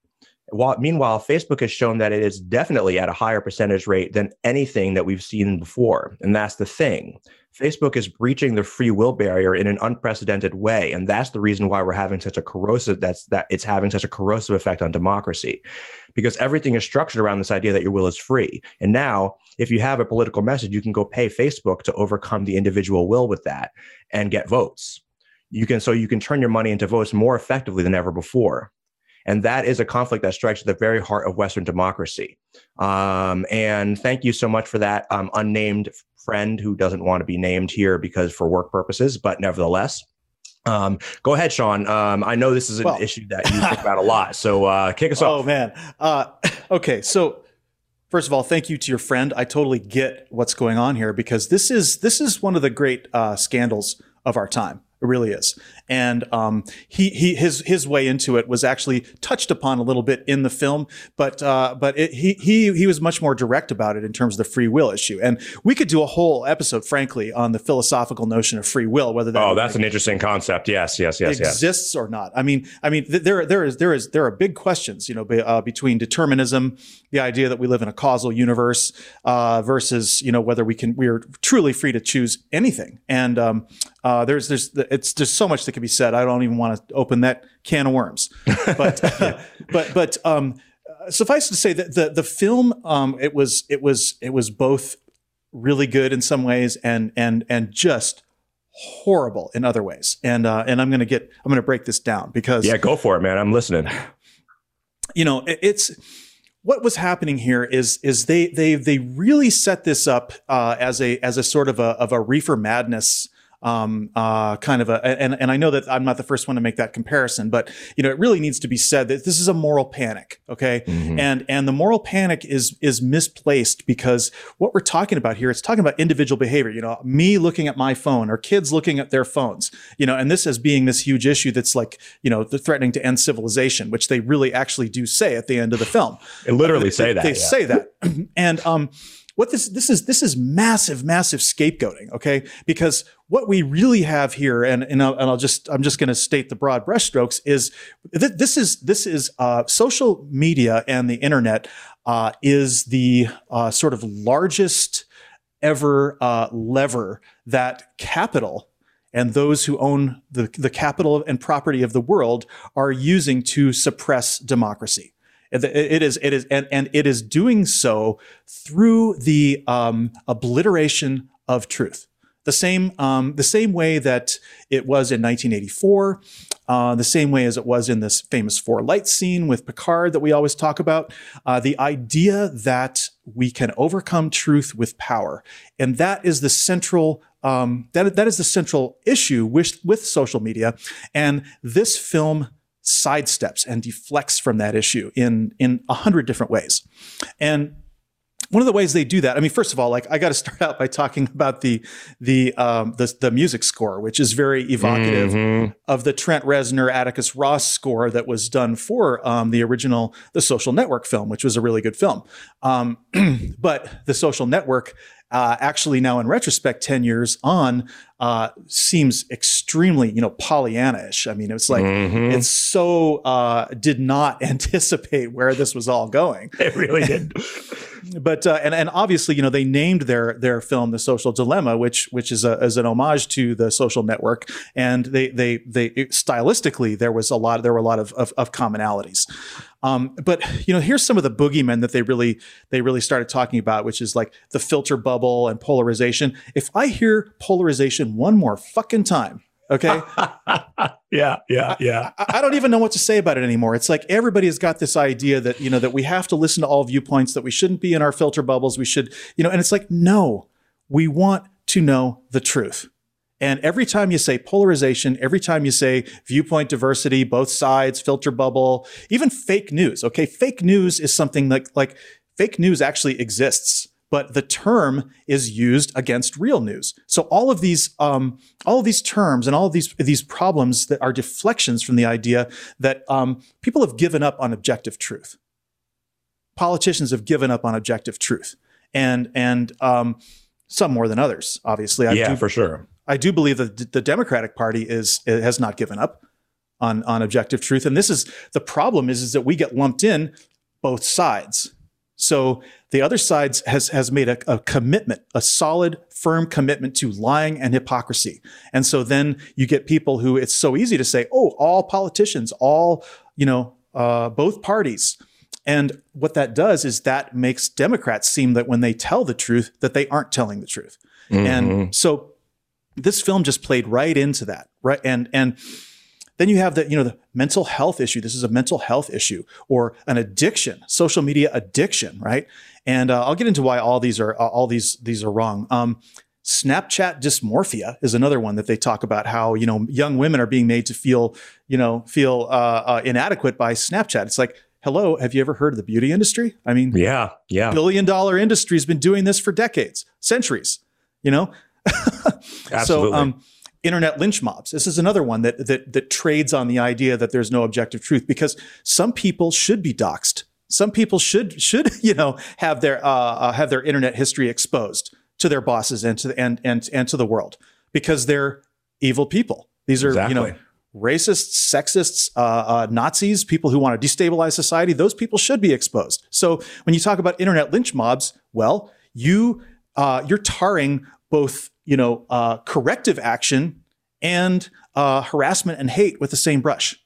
While, meanwhile, Facebook has shown that it is definitely at a higher percentage rate than anything that we've seen before. And that's the thing. Facebook is breaching the free will barrier in an unprecedented way. And that's the reason why we're having such a corrosive, that's that it's having such a corrosive effect on democracy. Because everything is structured around this idea that your will is free. And now, if you have a political message, you can go pay Facebook to overcome the individual will with that and get votes. You can so you can turn your money into votes more effectively than ever before. And that is a conflict that strikes at the very heart of Western democracy. Um, and thank you so much for that um, unnamed friend who doesn't want to be named here because for work purposes, but nevertheless. Um, go ahead, Sean. Um, I know this is an well, issue that you think (laughs) about a lot. So uh, kick us oh, off. Oh, man. Uh, okay. So, First of all, thank you to your friend. I totally get what's going on here because this is this is one of the great uh, scandals of our time. It really is. And um, he, he his his way into it was actually touched upon a little bit in the film, but uh, but it, he he he was much more direct about it in terms of the free will issue. And we could do a whole episode, frankly, on the philosophical notion of free will, whether that oh that's an interesting concept. Yes, yes, yes, exists yes. or not. I mean, I mean, th- there there is there is there are big questions, you know, be, uh, between determinism, the idea that we live in a causal universe, uh, versus you know whether we can we are truly free to choose anything. And um, uh, there's there's it's just so much that can be said. I don't even want to open that can of worms. (laughs) But but but um, suffice to say that the the film um, it was it was it was both really good in some ways and and and just horrible in other ways. And uh, and I'm gonna get I'm gonna break this down because yeah, go for it, man. I'm listening. You know, it, it's what was happening here is is they they they really set this up uh, as a as a sort of a of a reefer madness um, uh, kind of a, and, and I know that I'm not the first one to make that comparison, but you know, it really needs to be said that this is a moral panic. Okay. Mm-hmm. And, and the moral panic is, is misplaced because what we're talking about here, it's talking about individual behavior, you know, me looking at my phone or kids looking at their phones, you know, and this as being this huge issue that's like, you know, threatening to end civilization, which they really actually do say at the end of the film. They literally say that. They yeah. say that. (clears throat) and, um, what this this is this is massive massive scapegoating okay? Because what we really have here and and I'll, and I'll just i'm just going to state the broad brushstrokes is th- this is this is uh, social media and the internet uh, is the uh, sort of largest ever uh, lever that capital and those who own the, the capital and property of the world are using to suppress democracy it is, it is, and, and it is doing so through the um, obliteration of truth. The same, um, the same way that it was in 1984, uh, the same way as it was in this famous four light scene with Picard that we always talk about. Uh, the idea that we can overcome truth with power, and that is the central um, that that is the central issue with with social media, and this film sidesteps and deflects from that issue in in a hundred different ways. And one of the ways they do that, I mean, first of all, like I got to (laughs) start out by talking about the the um, the, the music score, which is very evocative mm-hmm. of the Trent Reznor Atticus Ross score that was done for um, the original The Social Network film, which was a really good film. Um, (clears throat) but The Social Network uh, actually now in retrospect 10 years on uh, seems extremely you know pollyanna-ish. I mean it's like mm-hmm. it's so uh, did not (laughs) anticipate where this was all going. It really did (laughs) but uh, and and obviously you know they named their their film the social dilemma which which is a is an homage to the social network and they they they stylistically there was a lot there were a lot of of, of commonalities um, but you know, here's some of the boogeymen that they really they really started talking about, which is like the filter bubble and polarization. If I hear polarization one more fucking time, okay, (laughs) yeah, yeah, yeah, I, I, don't even know what to say about it anymore. It's like everybody has got this idea that you know that we have to listen to all viewpoints, that we shouldn't be in our filter bubbles, we should, you know, and it's like no, we want to know the truth. And every time you say polarization, every time you say viewpoint diversity, both sides, filter bubble, even fake news. Okay. Fake news is something like, like fake news actually exists, but the term is used against real news. So all of these, um, all of these terms and all of these, these problems that are deflections from the idea that um, people have given up on objective truth. Politicians have given up on objective truth. And, and, um, some more than others, obviously. I yeah, do, for sure. I do believe that the Democratic Party is has not given up on on objective truth, and this is the problem is is that we get lumped in both sides. So the other side has has made a, a, commitment, a solid, firm commitment to lying and hypocrisy. And so then you get people who it's so easy to say, oh, all politicians, all you know, uh, both parties. And what that does is that makes Democrats seem that when they tell the truth, that they aren't telling the truth. Mm-hmm. And so this film just played right into that, right? And and then you have the you know the mental health issue. This is a mental health issue or an addiction, social media addiction, right? And uh, I'll get into why all these are uh, all these these are wrong. Um, Snapchat dysmorphia is another one that they talk about how you know young women are being made to feel you know feel uh, uh, inadequate by Snapchat. It's like hello, have you ever heard of the beauty industry? I mean, yeah, yeah, billion dollar industry has been doing this for decades, centuries. You know, Absolutely. (laughs) So, um, internet lynch mobs. This is another one that, that that trades on the idea that there's no objective truth because some people should be doxxed. Some people should should (laughs) you know have their uh, uh, have their internet history exposed to their bosses and to the, and and and to the world because they're evil people. These are exactly. you know racists, sexists, uh, uh, Nazis, people who want to destabilize society. Those people should be exposed. So when you talk about internet lynch mobs, well, you uh, you're tarring both you know, uh, corrective action and uh, harassment and hate with the same brush.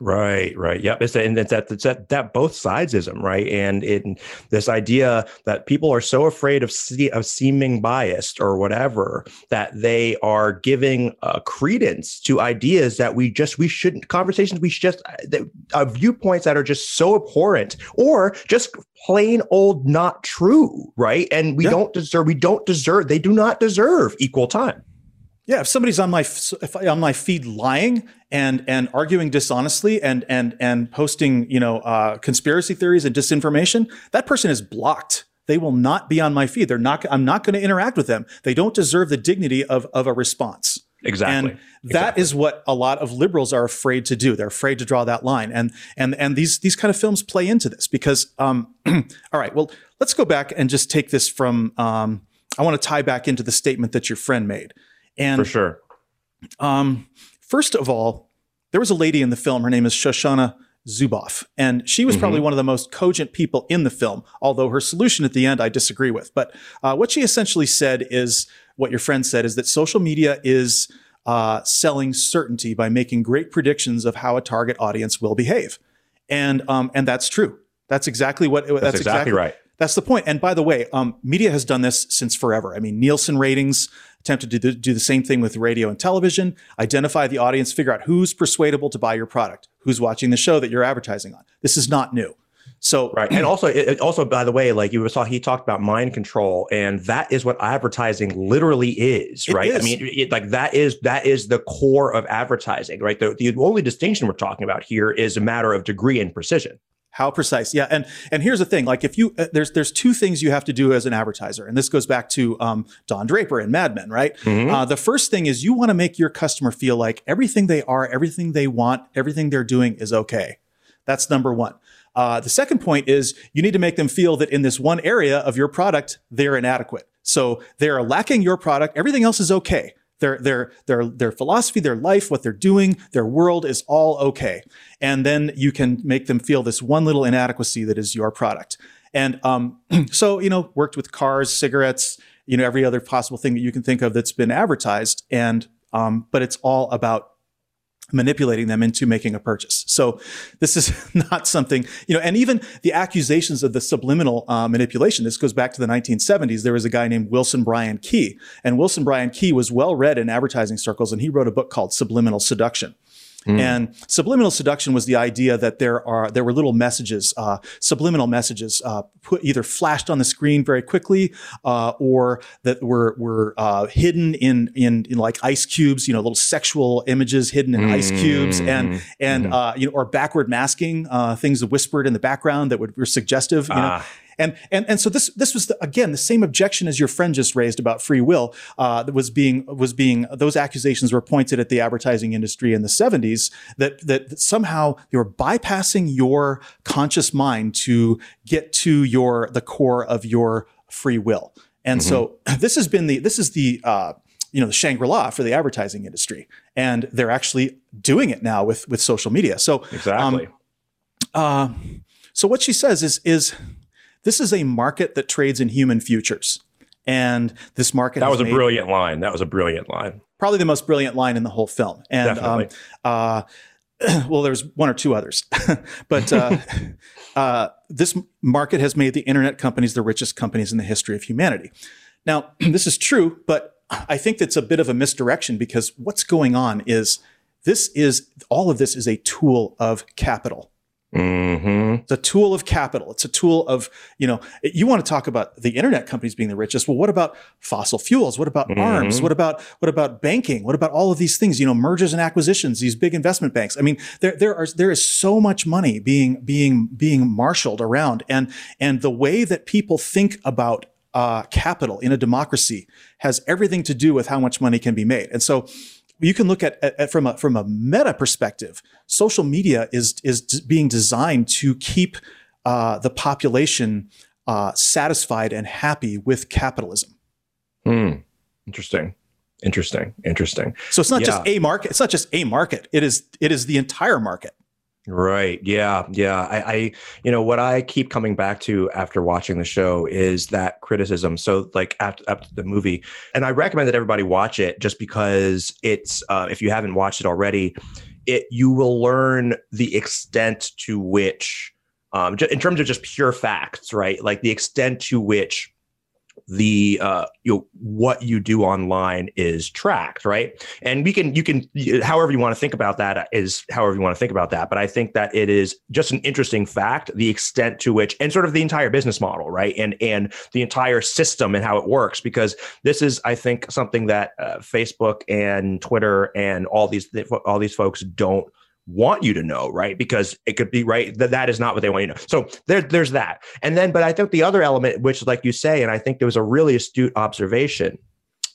Right, right. Yep. It's, and it's that, it's that, that both sidesism, right? And in this idea that people are so afraid of, see, of seeming biased or whatever, that they are giving uh, credence to ideas that we just, we shouldn't, conversations we just, that, uh, viewpoints that are just so abhorrent or just plain old not true, right? And we yeah. don't deserve, we don't deserve, they do not deserve equal time. Yeah, if somebody's on my if on my feed lying and and arguing dishonestly and and and posting you know uh, conspiracy theories and disinformation, that person is blocked. They will not be on my feed. They're not. I'm not going to interact with them. They don't deserve the dignity of of a response. Exactly. And that exactly. is what a lot of liberals are afraid to do. They're afraid to draw that line. And and and these these kind of films play into this because um, (clears throat) all right, well, let's go back and just take this from um, I want to tie back into the statement that your friend made. And for sure. Um, first of all, there was a lady in the film. Her name is Shoshana Zuboff, and she was mm-hmm. probably one of the most cogent people in the film. Although her solution at the end, I disagree with. But uh, what she essentially said is what your friend said is that social media is uh, selling certainty by making great predictions of how a target audience will behave, and um, and that's true. That's exactly what. That's, that's exactly, exactly right. That's the point. And by the way, um, media has done this since forever. I mean, Nielsen ratings attempted to do the same thing with radio and television, identify the audience, figure out who's persuadable to buy your product, who's watching the show that you're advertising on. This is not new. So right, and also, it, also by the way, like you saw, he talked about mind control, and that is what advertising literally is, right? Is. I mean, it, like that is that is the core of advertising, right? The, the only distinction we're talking about here is a matter of degree and precision. How precise? Yeah, and and here's the thing: like if you uh, there's there's two things you have to do as an advertiser, and this goes back to um, Don Draper and Mad Men, right? Mm-hmm. Uh, the first thing is you want to make your customer feel like everything they are, everything they want, everything they're doing is okay. That's number one. Uh, the second point is you need to make them feel that in this one area of your product they're inadequate. So they're lacking your product. Everything else is okay. Their, their, their, their philosophy, their life, what they're doing, their world is all okay. And then you can make them feel this one little inadequacy that is your product. And um, (clears throat) so, you know, worked with cars, cigarettes, you know, every other possible thing that you can think of that's been advertised. And, um, but it's all about manipulating them into making a purchase. So this is (laughs) not something, you know, and even the accusations of the subliminal uh, manipulation, this goes back to the 1970s. There was a guy named Wilson Bryan Key, and Wilson Bryan Key was well read in advertising circles, and he wrote a book called Subliminal Seduction. Mm. And subliminal seduction was the idea that there are there were little messages, uh, subliminal messages, uh, put either flashed on the screen very quickly, uh, or that were were uh, hidden in, in, in like ice cubes. You know, little sexual images hidden in mm. ice cubes, and and mm. you know, or backward masking uh, things whispered in the background that would, were suggestive. You know, ah. And and and so this this was the, again the same objection as your friend just raised about free will uh, that was being was being those accusations were pointed at the advertising industry in the 70s that that somehow they were bypassing your conscious mind to get to your the core of your free will. And mm-hmm. so (clears throat) this has been the this is the uh, you know the Shangri-La for the advertising industry, and they're actually doing it now with with social media. So exactly. Um, uh, so what she says is is this is a market that trades in human futures. And this market That was a brilliant line. That was a brilliant line. Probably the most brilliant line in the whole film. And um, uh, (clears throat) well, there's one or two others, (laughs) but uh, (laughs) uh, this market has made the internet companies the richest companies in the history of humanity. Now, (clears throat) this is true, but I think that's a bit of a misdirection because what's going on is this is all of this is a tool of capital. Mm-hmm. It's a tool of capital. It's a tool of, you know, you want to talk about the internet companies being the richest. Well, what about fossil fuels? What about mm-hmm. arms? What about what about banking? What about all of these things? You know, mergers and acquisitions, these big investment banks. I mean, there there are there is so much money being being being marshaled around, and and the way that people think about uh, capital in a democracy has everything to do with how much money can be made. And so you can look at, at, from a from a meta perspective. Social media is is being designed to keep uh, the population uh, satisfied and happy with capitalism. Hmm. Interesting. Interesting. Interesting. So it's not yeah. just a market. It's not just a market. It is it is the entire market. Right. Yeah. Yeah. I, I, you know, what I keep coming back to after watching the show is that criticism. So, like after, after the movie, and I recommend that everybody watch it just because it's, uh, if you haven't watched it already, it you will learn the extent to which, um, in terms of just pure facts, right? Like the extent to which the uh, you know what you do online is tracked, right? And we can you can however you want to think about that is however you want to think about that. But I think that it is just an interesting fact the extent to which and sort of the entire business model, right? And and the entire system and how it works because this is I think something that uh, Facebook and Twitter and all these all these folks don't want you to know, right? Because it could be right that that is not what they want you to know. So there, there's that. And then, but I think the other element, which like you say, and I think there was a really astute observation,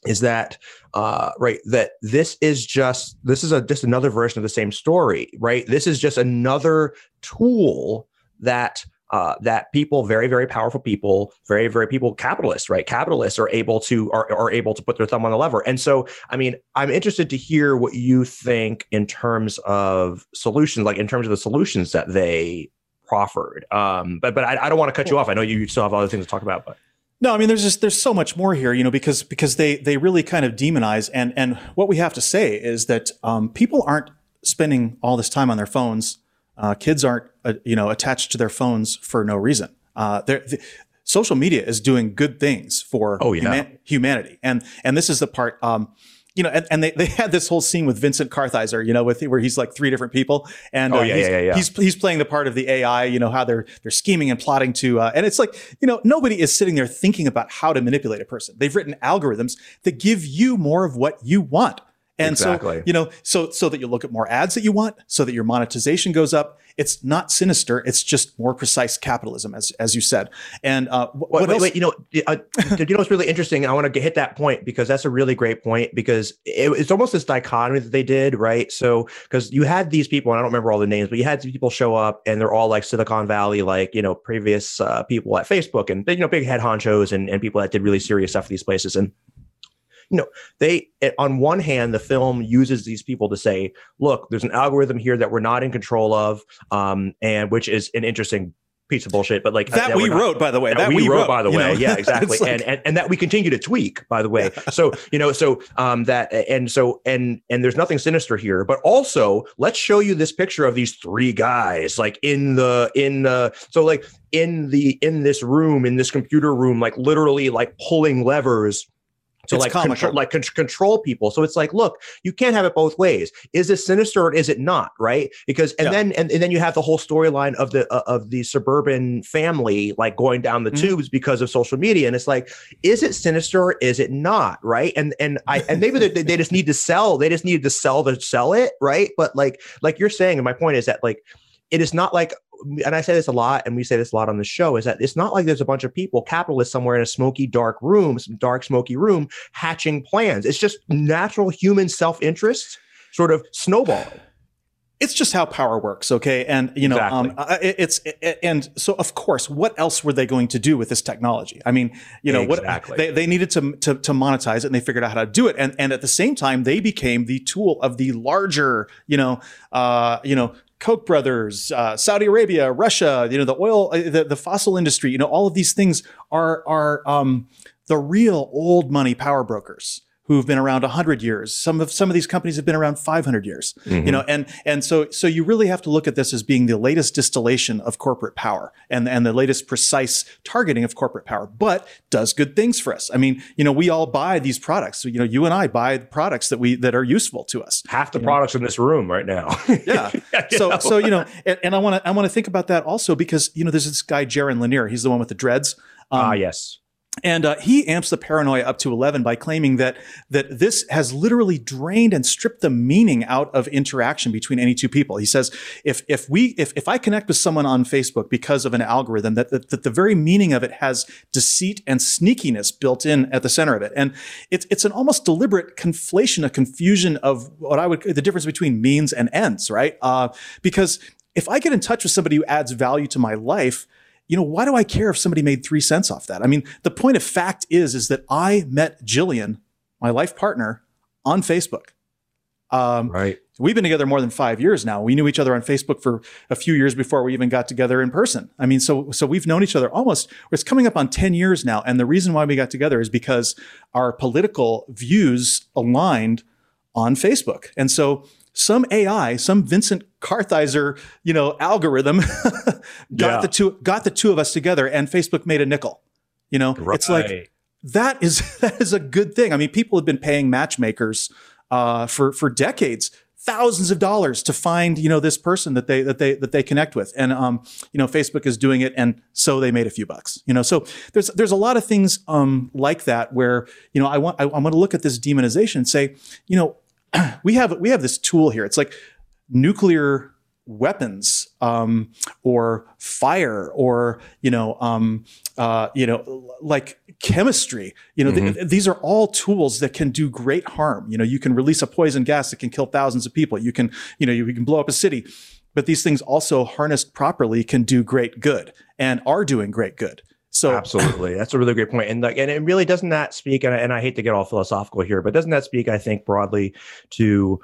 is that uh, right that this is just this is a just another version of the same story, right? This is just another tool that uh, that people, very, very powerful people, very, very people, capitalists, right? Capitalists are able to are, are able to put their thumb on the lever. And so, I mean, I'm interested to hear what you think in terms of solutions, like in terms of the solutions that they proffered. Um, but but I, I don't want to cut you off. I know you still have other things to talk about, but. No, I mean there's just there's so much more here, you know, because because they they really kind of demonize and and what we have to say is that um, people aren't spending all this time on their phones uh, kids aren't, uh, you know, attached to their phones for no reason. Uh, the, social media is doing good things for oh, yeah. humanity, and and this is the part. Um, you know, and, and, they, they had this whole scene with Vincent Kartheiser, you know, with where he's like three different people, and oh, uh, yeah, he's, yeah, yeah. he's he's playing the part of the AI, you know, how they're they're scheming and plotting to, uh, and it's like, you know, nobody is sitting there thinking about how to manipulate a person. They've written algorithms that give you more of what you want. And exactly. so, you know, so so that you look at more ads that you want, so that your monetization goes up. It's not sinister. It's just more precise capitalism, as as you said. And uh, what, wait, wait, you know, uh, (laughs) you know, what's really interesting. I want to hit that point because that's a really great point because it, it's almost this dichotomy that they did, right? So because you had these people, and I don't remember all the names, but you had people show up, and they're all like Silicon Valley, like you know, previous uh, people at Facebook, and you know, big head honchos and and people that did really serious stuff for these places, and you know, they, on one hand, the film uses these people to say, look, there's an algorithm here that we're not in control of, um, and which is an interesting piece of bullshit, but like that, that we not, wrote, by the way, that, that we, we wrote, by the way, know? yeah, (laughs) exactly, like, and, and and that we continue to tweak, by the way. So you know, so um, that and so and and there's nothing sinister here, but also let's show you this picture of these three guys, like in the in the so like in the in this room in this computer room, like literally like pulling levers to it's like control, like con- control people. So it's like, look, you can't have it both ways. Is it sinister or is it not? Right? Because and yeah. then and, and then you have the whole storyline of the uh, of the suburban family like going down the mm-hmm. tubes because of social media, and it's like, is it sinister or is it not? Right? And and I and maybe they, they just need to sell. They just needed to sell to sell it, right? But like like you're saying, and my point is that like it is not like and I say this a lot, and we say this a lot on the show, is that it's not like there's a bunch of people, capitalists somewhere in a smoky, dark room, some dark, smoky room, hatching plans. It's just natural human self interest sort of snowballing it's just how power works okay and you know exactly. um, it, it's it, and so of course what else were they going to do with this technology i mean you know exactly. what they, they needed to, to, to monetize it and they figured out how to do it and and at the same time they became the tool of the larger you know uh, you know Koch brothers, uh, Saudi Arabia, Russia, you know, the oil, uh, the, the fossil industry, you know, all of these things are, are um, the real old money power brokers who've been around 100 years. Some of some of these companies have been around 500 years. Mm-hmm. You know, and and so so you really have to look at this as being the latest distillation of corporate power and and the latest precise targeting of corporate power, but does good things for us. I mean, you know, we all buy these products. So, you know, you and I buy products that we that are useful to us. Half the products know? in this room right now. (laughs) yeah. (laughs) So know? so you know, and, and I want to I want to think about that also because you know, there's this guy Jaron Lanier. He's the one with the dreads. Ah, um, yes. And uh, he amps the paranoia up to 11 by claiming that that this has literally drained and stripped the meaning out of interaction between any two people. He says, if if we if, if I connect with someone on Facebook because of an algorithm, that, that, that the very meaning of it has deceit and sneakiness built in at the center of it. And it's it's an almost deliberate conflation, a confusion of what I would the difference between means and ends, right? Uh, because if I get in touch with somebody who adds value to my life, you know, why do I care if somebody made three cents off that? I mean, the point of fact is, is that I met Jillian, my life partner, on Facebook. Um, right. We've been together more than five years now. We knew each other on Facebook for a few years before we even got together in person. I mean, so so we've known each other almost. It's coming up on ten years now, and the reason why we got together is because our political views aligned on Facebook. And so some AI, some Vincent Kartheiser, you know, algorithm (laughs) got yeah. the two got the two of us together and Facebook made a nickel. You know, right. it's like that is (laughs) that is a good thing. I mean, people have been paying matchmakers uh, for for decades thousands of dollars to find you know this person that they that they that they connect with and um you know facebook is doing it and so they made a few bucks you know so there's there's a lot of things um like that where you know i want I, i'm going to look at this demonization and say you know (clears throat) we have we have this tool here. It's like nuclear weapons um, or fire or you know um, uh, you know like chemistry. You know mm-hmm. th- these are all tools that can do great harm. You know you can release a poison gas that can kill thousands of people. You can you know you, you can blow up a city. But these things also harnessed properly can do great good and are doing great good so absolutely, that's a really great point, and like, and it really doesn't that speak, and I, and I hate to get all philosophical here, but doesn't that speak, I think, broadly to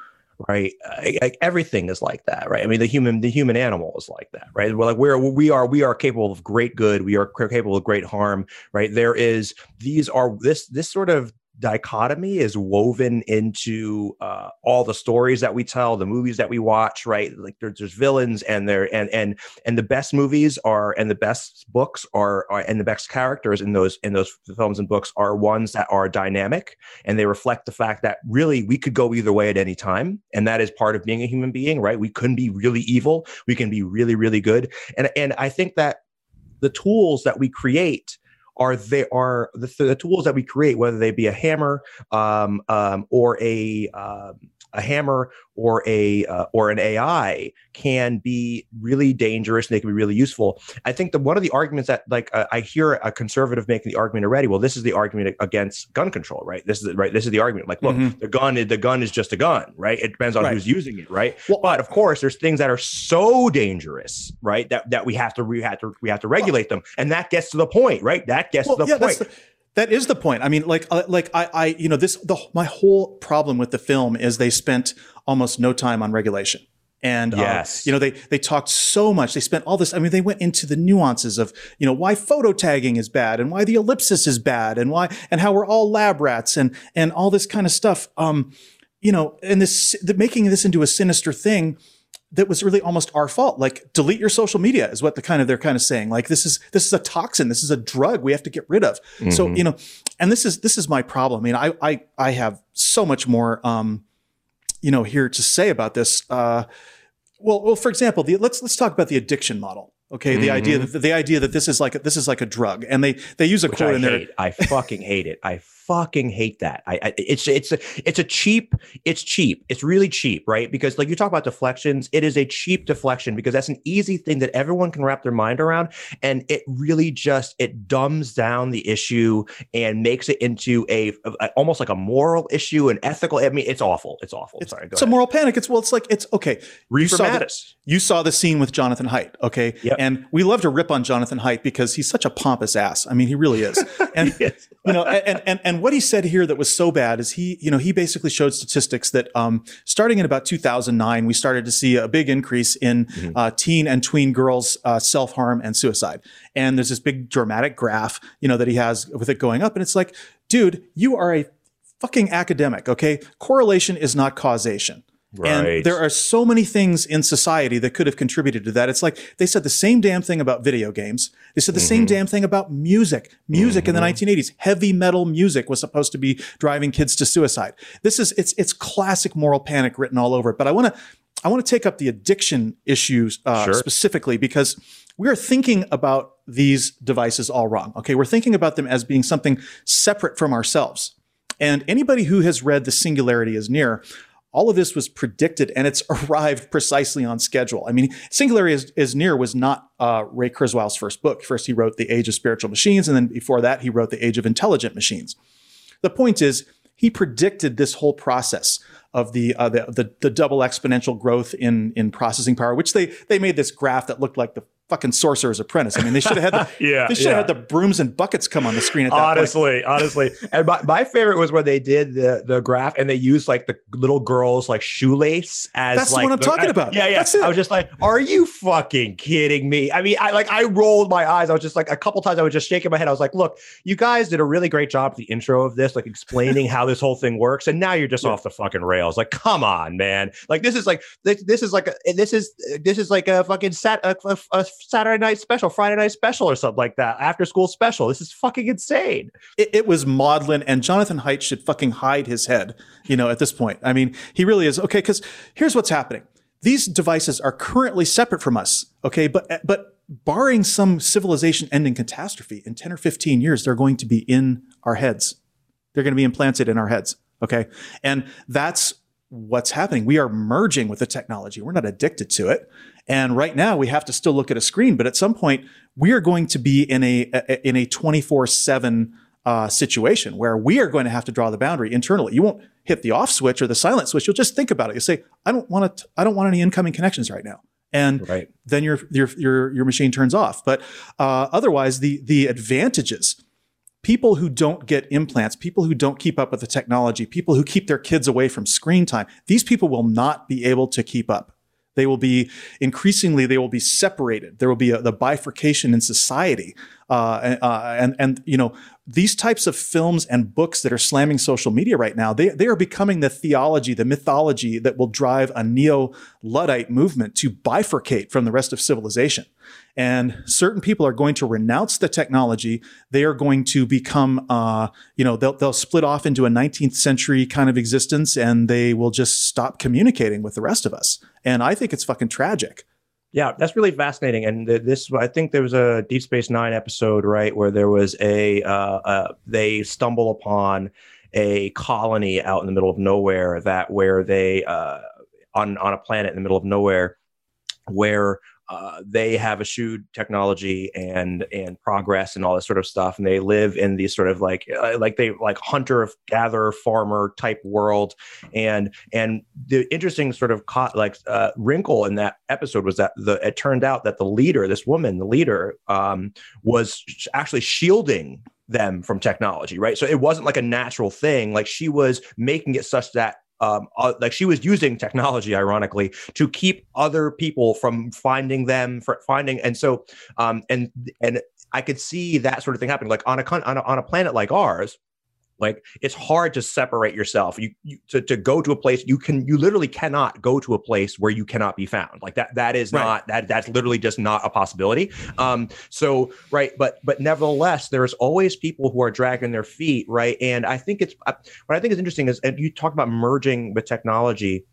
right uh, like everything is like that right? I mean the human the human animal is like that right? We're like we're we are we are capable of great good. We are capable of great harm right? There is these are this this sort of dichotomy is woven into uh, all the stories that we tell, the movies that we watch. Right, like there, there's villains, and there and and and the best movies are, and the best books are, are, and the best characters in those in those films and books are ones that are dynamic, and they reflect the fact that really we could go either way at any time, and that is part of being a human being. Right, we couldn't be really evil, we can be really really good, and and I think that the tools that we create are they are the, the tools that we create, whether they be a hammer um, um, or a um, a hammer or a uh, or an AI can be really dangerous and they can be really useful. I think that one of the arguments that like uh, I hear a conservative making the argument already. Well, this is the argument against gun control, right? This is the, right. This is the argument. Like, look, mm-hmm. the gun the gun is just a gun, right? It depends on right. who's using it, right? Well, but of course, there's things that are so dangerous, right? That that we have to we have to we have to regulate well, them, and that gets to the point, right? That gets well, the yeah, point. That is the point. I mean, like, uh, like I, I, you know, this the my whole problem with the film is they spent almost no time on regulation. And um, yes. you know, they they talked so much. They spent all this. I mean, they went into the nuances of you know why photo tagging is bad and why the ellipsis is bad and why and how we're all lab rats and and all this kind of stuff. Um, you know, and this the, making this into a sinister thing that was really almost our fault. Like delete your social media is what the kind of they're kind of saying. Like this is this is a toxin. This is a drug we have to get rid of. Mm-hmm. So you know, and this is this is my problem. I mean, I I I have so much more um, you know, here to say about this. Uh, well, well, for example, the, let's let's talk about the addiction model. Okay, mm-hmm. the idea that the idea that this is like a, this is like a drug, and they they use a Which quote I in there. I fucking hate it. I fucking hate that. I, I, it's it's a it's a cheap. It's cheap. It's really cheap, right? Because like you talk about deflections, it is a cheap deflection because that's an easy thing that everyone can wrap their mind around, and it really just it dumbs down the issue and makes it into a, a almost like a moral issue, an ethical. I mean, it's awful. It's awful. It's, Sorry, it's ahead. a moral panic. It's well, it's like it's okay. Reefer you saw, the, you saw the scene with Jonathan Haidt, okay? Yep. And we love to rip on Jonathan Haidt because he's such a pompous ass. I mean, he really is. (laughs) And you know, and, and and what he said here that was so bad is he, you know, he basically showed statistics that um, starting in about 2009, we started to see a big increase in mm-hmm. uh, teen and tween girls uh, self harm and suicide. And there's this big dramatic graph, you know, that he has with it going up, and it's like, dude, you are a fucking academic, okay? Correlation is not causation. Right. And there are so many things in society that could have contributed to that. It's like they said the same damn thing about video games. They said the mm-hmm. same damn thing about music. Music mm-hmm. in the 1980s, mm-hmm. heavy metal music was supposed to be driving kids to suicide. This is it's it's classic moral panic written all over it. But I want to I want to take up the addiction issues uh, sure. specifically because we are thinking about these devices all wrong. Okay, we're thinking about them as being something separate from ourselves. And anybody who has read The Singularity is Near all of this was predicted and it's (laughs) arrived precisely on schedule. I mean, Singularity is, is Near was not uh, Ray Kurzweil's first book. First, he wrote The Age of Spiritual Machines, and then before that, he wrote The Age of Intelligent Machines. The point is, he predicted this whole process of the, uh, the, the, the double exponential growth in in processing power, which they they made this graph that looked like the fucking Sorcerer's Apprentice. I mean, they should have had the (laughs) yeah, they should yeah. have had the brooms and buckets come on the screen at that honestly, point. Honestly, and my, my favorite was when they did the the graph and they used like the little girl's like shoelace as that's like what I'm the, talking about. Yeah, yeah. I was just like, are you fucking kidding me? I mean, I like I rolled my eyes. I was just like a couple times I was just shaking my head. I was like, look, you guys did a really great job at the intro of this, like explaining how this whole thing works, and now you're just yeah. off the fucking rails. Like, come on, man. Like this is like this, this is like a, this is this is like a fucking set a, a, a Saturday night special, Friday night special, or something like that. After school special. This is fucking insane. It, it was maudlin, and Jonathan Haidt should fucking hide his head. You know, at this point, I mean, he really is okay. Because here's what's happening: these devices are currently separate from us. Okay, but but barring some civilization-ending catastrophe in ten or fifteen years, they're going to be in our heads. They're going to be implanted in our heads. Okay, and that's what's happening. We are merging with the technology. We're not addicted to it. And right now we have to still look at a screen, but at some point we are going to be in a, in a 24 seven uh, situation where we are going to have to draw the boundary internally. You won't hit the off switch or the silent switch. You'll just think about it. You say, I don't want to, I don't want any incoming connections right now. And right. then your, your, your, your machine turns off. But uh, otherwise the, the advantages people who don't get implants, people who don't keep up with the technology, people who keep their kids away from screen time, these people will not be able to keep up. They will be increasingly, they will be separated. There will be a, the bifurcation in society. Uh, uh, and, and, you know, these types of films and books that are slamming social media right now, they, they are becoming the theology, the mythology that will drive a neo Luddite movement to bifurcate from the rest of civilization. And certain people are going to renounce the technology. They are going to become, uh, you know, they'll, they'll split off into a 19th century kind of existence and they will just stop communicating with the rest of us. And I think it's fucking tragic. Yeah, that's really fascinating. And this, I think there was a Deep Space Nine episode, right, where there was a, uh, uh, they stumble upon a colony out in the middle of nowhere that where they, uh, on on a planet in the middle of nowhere, where uh, they have eschewed technology and and progress and all this sort of stuff, and they live in these sort of like uh, like they like hunter gatherer farmer type world, and and the interesting sort of co- like uh, wrinkle in that episode was that the it turned out that the leader, this woman, the leader, um, was actually shielding them from technology, right? So it wasn't like a natural thing. Like she was making it such that um, uh, like she was using technology, ironically, to keep other people from finding them, finding, and so, um, and and I could see that sort of thing happening, like on a on a, on a planet like ours, like it's hard to separate yourself. You, you, to, to go to a place you can you literally cannot go to a place where you cannot be found. Like that that is right. not that that's literally just not a possibility. Um so right but but nevertheless there's always people who are dragging their feet right? And i think it's uh, what i think is interesting is and you talk about merging with technology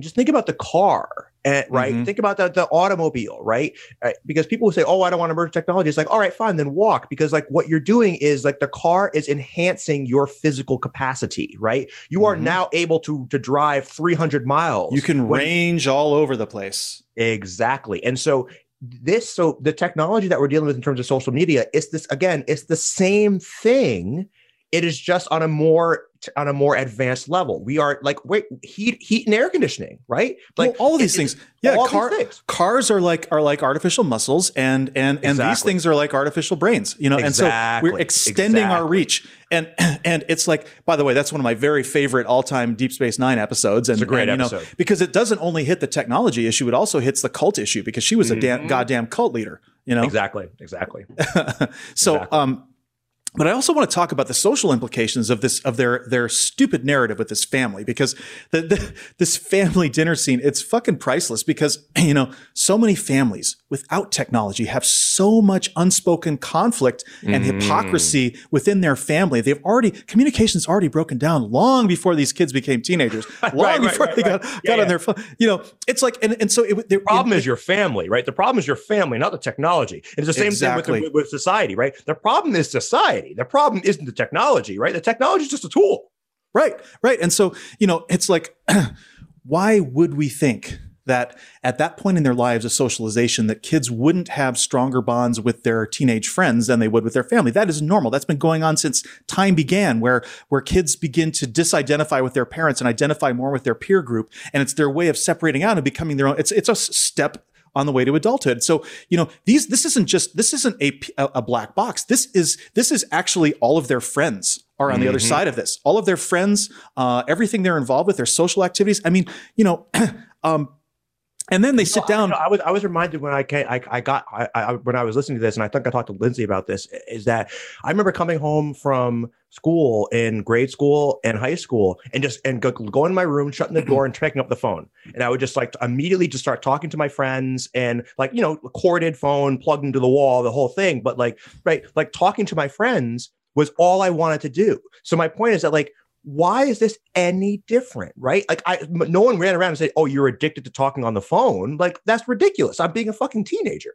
just think about the car and, right mm-hmm. think about the, the automobile right? right uh, because people say oh i don't want to merge technology it's like all right fine then walk because like what you're doing is like the car is enhancing your physical capacity right you mm-hmm. are now able to to drive 300 miles you can when, range all over the place exactly and so this so the technology that we're dealing with in terms of social media is this again it's the same thing it is just on a more on a more advanced level. We are like wait heat heat and air conditioning, right? Like well, all of these it, things. Yeah, car, things. cars are like are like artificial muscles and and and exactly. these things are like artificial brains, you know. Exactly. And so we're extending exactly. our reach. And (clears throat) and it's like by the way, that's one of my very favorite all-time Deep Space 9 episodes and it's a great and, episode. Know, because it doesn't only hit the technology issue, it also hits the cult issue because she was mm-hmm. a damn, goddamn cult leader, you know. Exactly. Exactly. (laughs) so exactly. um but I also want to talk about the social implications of this of their their stupid narrative with this family because the, the, this family dinner scene it's fucking priceless because you know so many families without technology have so much unspoken conflict and mm. hypocrisy within their family. They've already communication's already broken down long before these kids became teenagers. (laughs) Long right, before right, they right, got, got yeah, on their phone. You know, it's like and, and so it, the problem it, is your family, right? The problem is your family, not the technology. And it's the same exactly. thing with, the, with society, right? The problem is society. The problem isn't the technology, right? The technology is just a tool. Right, right. And so, you know, it's like, (clears throat) why would we think that at that point in their lives of socialization that kids wouldn't have stronger bonds with their teenage friends than they would with their family that is normal that's been going on since time began where where kids begin to disidentify with their parents and identify more with their peer group and it's their way of separating out and becoming their own it's it's a step on the way to adulthood. So, you know, these this isn't just this isn't a a black box. This is this is actually all of their friends are on mm-hmm. the other mm-hmm. side of this. All of their friends, uh, everything they're involved with, their social activities. I mean, you know, (clears throat) um, And then they sit down. I, was I was reminded when I came, I, I got I, I, when I was listening to this, and I think I talked to Lindsay about this. Is that I remember coming home from school in grade school and high school, and just and go, go in my room, shutting the door, and picking up the phone, and I would just like immediately just start talking to my friends, and like you know, corded phone plugged into the wall, the whole thing. But like right, like talking to my friends was all I wanted to do. So my point is that like why is this any different right like i no one ran around and said oh you're addicted to talking on the phone like that's ridiculous i'm being a fucking teenager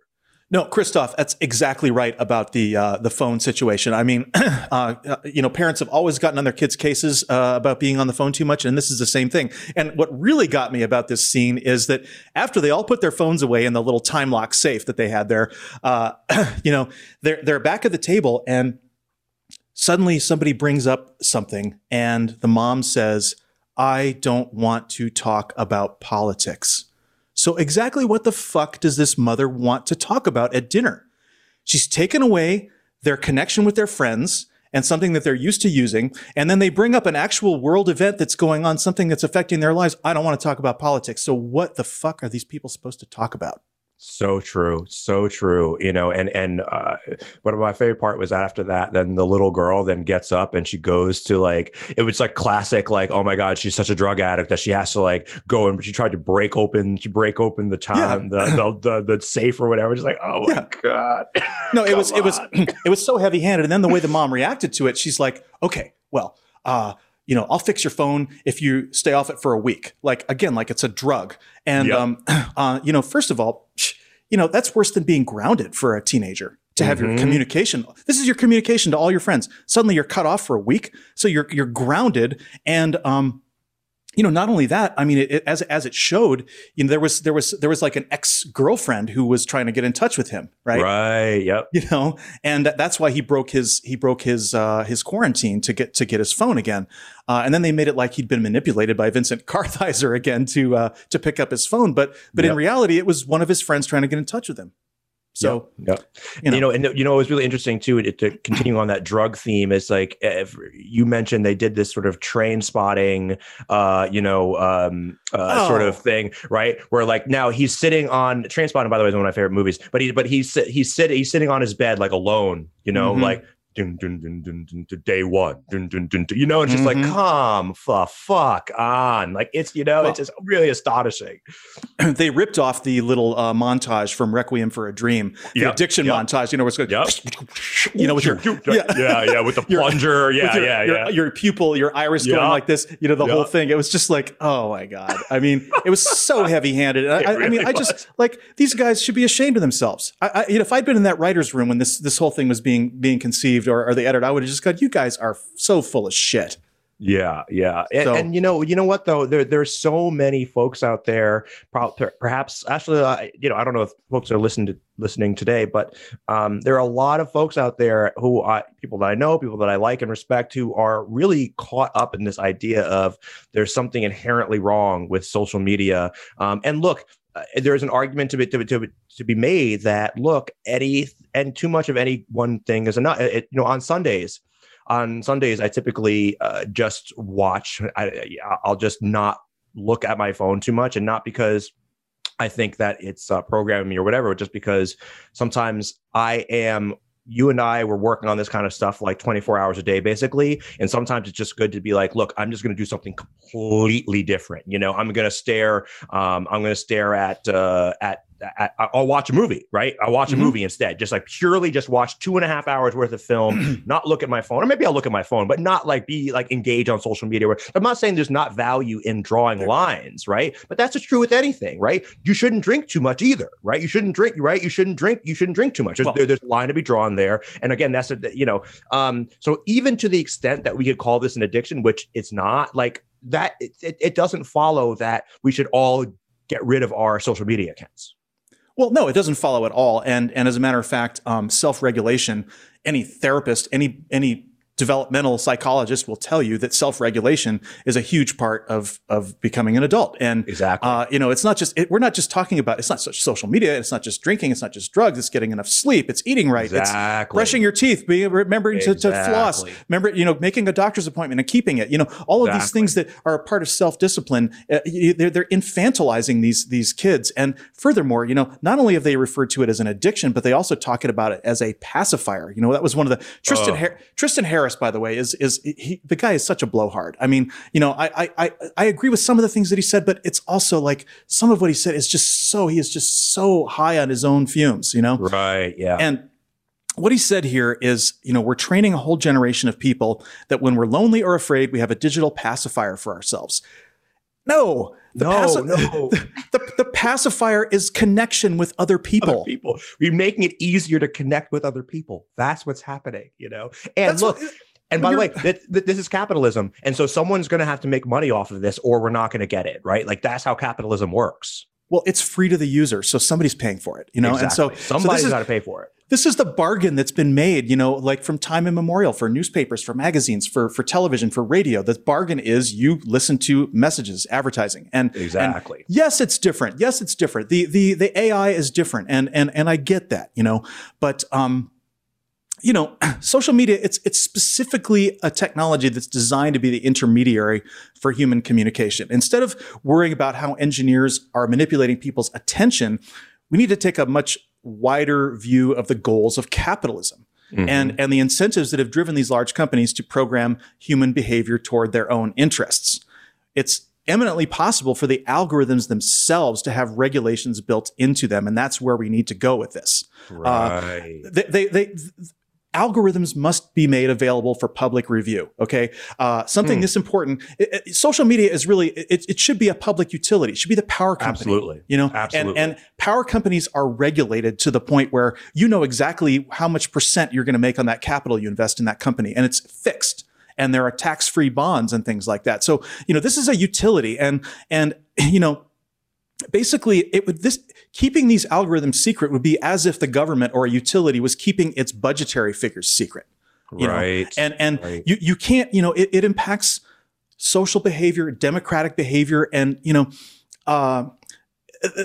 no, Christophe, that's exactly right about the uh, the phone situation. I mean, (clears throat) uh, you know, parents have always gotten on their kids' cases uh, about being on the phone too much, and this is the same thing. And what really got me about this scene is that after they all put their phones away in the little time lock safe that they had there, uh, (clears throat) you know, they're they're back at the table, and suddenly somebody brings up something and the mom says, I don't want to talk about politics. So, exactly what the fuck does this mother want to talk about at dinner? She's taken away their connection with their friends and something that they're used to using. And then they bring up an actual world event that's going on, something that's affecting their lives. I don't want to talk about politics. So, what the fuck are these people supposed to talk about? So true, so true. You know, and and uh, one of my favorite part was after that. Then the little girl then gets up and she goes to like it was like classic, like oh my god, she's such a drug addict that she has to like go and she tried to break open, she break open the time yeah. the, the, the the safe or whatever. Just like oh my yeah. god. (laughs) No, it was on. it was (clears throat) it was so heavy handed. And then the way the mom reacted to it, she's like, okay, well, uh, you know, I'll fix your phone if you stay off it for a week. Like again, like it's a drug. And yep. um, (clears throat) uh, you know, first of all, you know, that's worse than being grounded for a teenager to have mm-hmm. your communication. This is your communication to all your friends. Suddenly you're cut off for a week. So you're, you're grounded. And, um, you know, not only that, I mean, it, it, as as it showed, you know, there was there was there was like an ex girlfriend who was trying to get in touch with him, right? Right. Yep. You know, and that's why he broke his he broke his uh, his quarantine to get to get his phone again, uh, and then they made it like he'd been manipulated by Vincent (laughs) Kartheiser again to uh, to pick up his phone, but but yep. in reality, it was one of his friends trying to get in touch with him. So, yeah, You, know. you know, and you know, it was really interesting too. To continue on that drug theme, is like you mentioned they did this sort of Trainspotting, uh, you know, um, uh, oh. sort of oh. thing, right? Where like now he's sitting on Trainspotting. By the way, is one of my favorite movies. But he, but he's he's sitting he's sitting on his bed like alone, you know, mm-hmm. like dun, dun, dun, dun, dun, dun, day one, dun, dun, dun, dun, you know, it's just mm-hmm. like, come the fuck on. Like it's, you know, well, it's just really astonishing. (clears throat) they ripped off the little uh, montage from Requiem for a Dream, the yep, addiction yep. montage, you know, where it's going, yep. you know, with your, (laughs) yeah, yeah, yeah, with the (laughs) plunger. yeah, your, yeah, your, yeah. Your pupil, your iris yep. going like this, you know, the whole thing. It was just like, oh my God. I mean, it was so (laughs) heavy handed. I, really I, mean, was. I just like these guys should be ashamed of themselves. I, I, you know, if I'd been in that writer's room when this, this whole thing was being, being conceived or, or the editor, I would have just gone, you guys are so full of shit. Yeah, yeah, and, so, and, you know, you know what though, there there's so many folks out there. Perhaps actually, uh, you know, I don't know if folks are listening to listening today, but um, there are a lot of folks out there who I, people that I know, people that I like and respect, who are really caught up in this idea of there's something inherently wrong with social media. Um, and look, uh, there's an argument to be to, to, to be made that look, any and too much of any one thing is enough. It, you know, on Sundays on Sundays, I typically uh, just watch. I, I'll just not look at my phone too much, and not because I think that it's uh, programming me or whatever, just because sometimes I am. You and I were working on this kind of stuff like 24 hours a day, basically. And sometimes it's just good to be like, look, I'm just going to do something completely different. You know, I'm going to stare. Um, I'm going to stare at uh, at I, will watch a movie, right? I'll watch a mm-hmm. movie instead, just like purely just watch two and a half hours worth of film, (clears throat) not look at my phone, or maybe I'll look at my phone, but not like be like engaged on social media. I'm not saying there's not value in drawing lines, right? But that's just true with anything, right? You shouldn't drink too much either, right? You shouldn't drink, right? You shouldn't drink. You shouldn't drink too much. There's, well, there, there's a line to be drawn there, and again, that's a you know, um, so even to the extent that we could call this an addiction, which it's not, like that, it, it, it doesn't follow that we should all get rid of our social media accounts well, no, it doesn't follow at all. And and as a matter of fact, um, self regulation. Any therapist, any any developmental psychologists will tell you that self-regulation is a huge part of of becoming an adult. And exactly, uh, you know, it's not just it, we're not just talking about it's not such social media, it's not just drinking, it's not just drugs, it's getting enough sleep, it's eating right, exactly. it's brushing your teeth, being remembering exactly. to, to, floss, remember you know making a doctor's appointment and keeping it. You know, all of these things that are a part of self-discipline, uh, they're, they're infantilizing these these kids. And furthermore, you know, not only have they referred to it as an addiction, but they also talk about it as a pacifier. You know, that was one of the Tristan oh. Tristan Harris, by the way, is is he, the guy is such a blowhard. I mean, you know, I, I I agree with some of the things that he said, but it's also like some of what he said is just so he is just so high on his own fumes. You know, right? Yeah, and what he said here is, you know, we're training a whole generation of people that when we're lonely or afraid, we have a digital pacifier for ourselves. No, the no, paci- no. (laughs) The, the, pacifier is connection with other people. Other people. We're making it easier to connect with other people. That's what's happening, you know. And That's look, what, uh, and by the way, th- th- this is capitalism, and so someone's going to have to make money off of this, or we're not going to get it, right? Like that's how capitalism works. Well, it's free to the user, so somebody's paying for it, you know. Exactly. And so somebody's so got to pay for it this is the bargain that's been made, you know, like from time immemorial for newspapers, for magazines, for for television, for radio. The bargain is you listen to messages, advertising, and exactly. And yes, it's different. Yes, it's different. The the the AI is different, and and and I get that, you know, but um, you know, (clears throat) social media it's it's specifically a technology that's designed to be the intermediary for human communication. Instead of worrying about how engineers are manipulating people's attention, we need to take a much wider view of the goals of capitalism. Mm-hmm. and and the incentives that have driven these large companies to program human behavior toward their own interests. It's eminently possible for the algorithms themselves to have regulations built into them, and that's where we need to go with this. Right. Uh, they, they, they, algorithms must be made available for public review. Okay, uh, something hmm. this important. It, it, social media is really it, it, should be a public utility. It should be the power company. Absolutely, you know, absolutely. And, and power companies are regulated to the point where you know exactly how much percent you're going to make on that capital you invest in that company, and it's fixed. And there are tax-free bonds and things like that. So you know this is a utility, and and you know basically it would this keeping these algorithms secret would be as if the government or a utility was keeping its budgetary figures secret right know? and and right. you you can't you know it, it impacts social behavior democratic behavior and you know uh,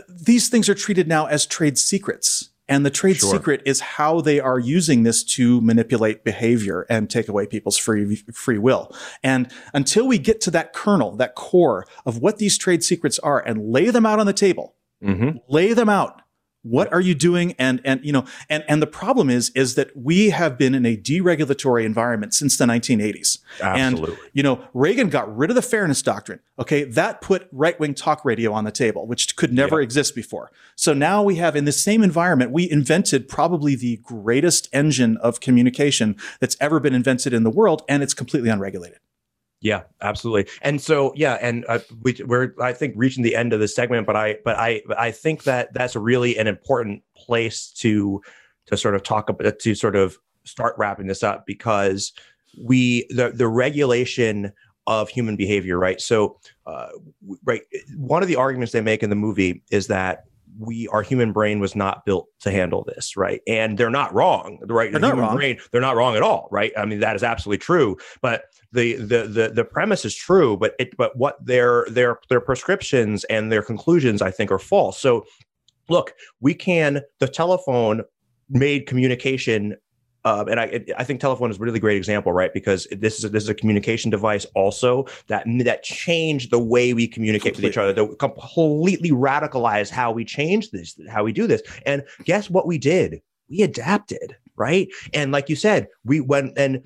these things are treated now as trade secrets and the trade sure. secret is how they are using this to manipulate behavior and take away people's free free will. And until we get to that kernel, that core of what these trade secrets are and lay them out on the table, mm-hmm. lay them out, what are you doing? And and you know, and and the problem is is that we have been in a deregulatory environment since the 1980s. Absolutely. And you know, Reagan got rid of the fairness doctrine. Okay, that put right wing talk radio on the table, which could never yeah. exist before. So now we have in the same environment, we invented probably the greatest engine of communication that's ever been invented in the world, and it's completely unregulated. Yeah, absolutely. And so, yeah, and uh, we, are I think reaching the end of the segment, but I, but I, I think that that's really an important place to, to sort of talk about, to sort of start wrapping this up because we, the, the regulation of human behavior, right? So, uh, right, one of the arguments they make in the movie is that we our human brain was not built to handle this right and they're not wrong right they're the not wrong. brain they're not wrong at all right i mean that is absolutely true but the the the, the premise is true but it but what their their their prescriptions and their conclusions i think are false so look we can the telephone made communication um, and I, I think telephone is a really great example, right? Because this is a, this is a communication device also that that changed the way we communicate completely. with each other, that completely radicalized how we change this, how we do this. And guess what we did? We adapted, right? And like you said, we went and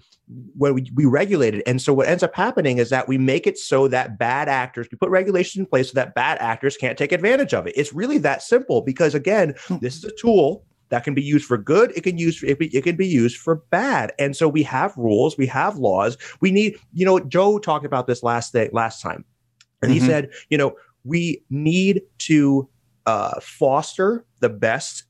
when we, we regulated. And so what ends up happening is that we make it so that bad actors, we put regulations in place so that bad actors can't take advantage of it. It's really that simple because again, hmm. this is a tool that can be used for good it can use it can be used for bad and so we have rules we have laws we need you know joe talked about this last day last time and mm-hmm. he said you know we need to uh, foster the best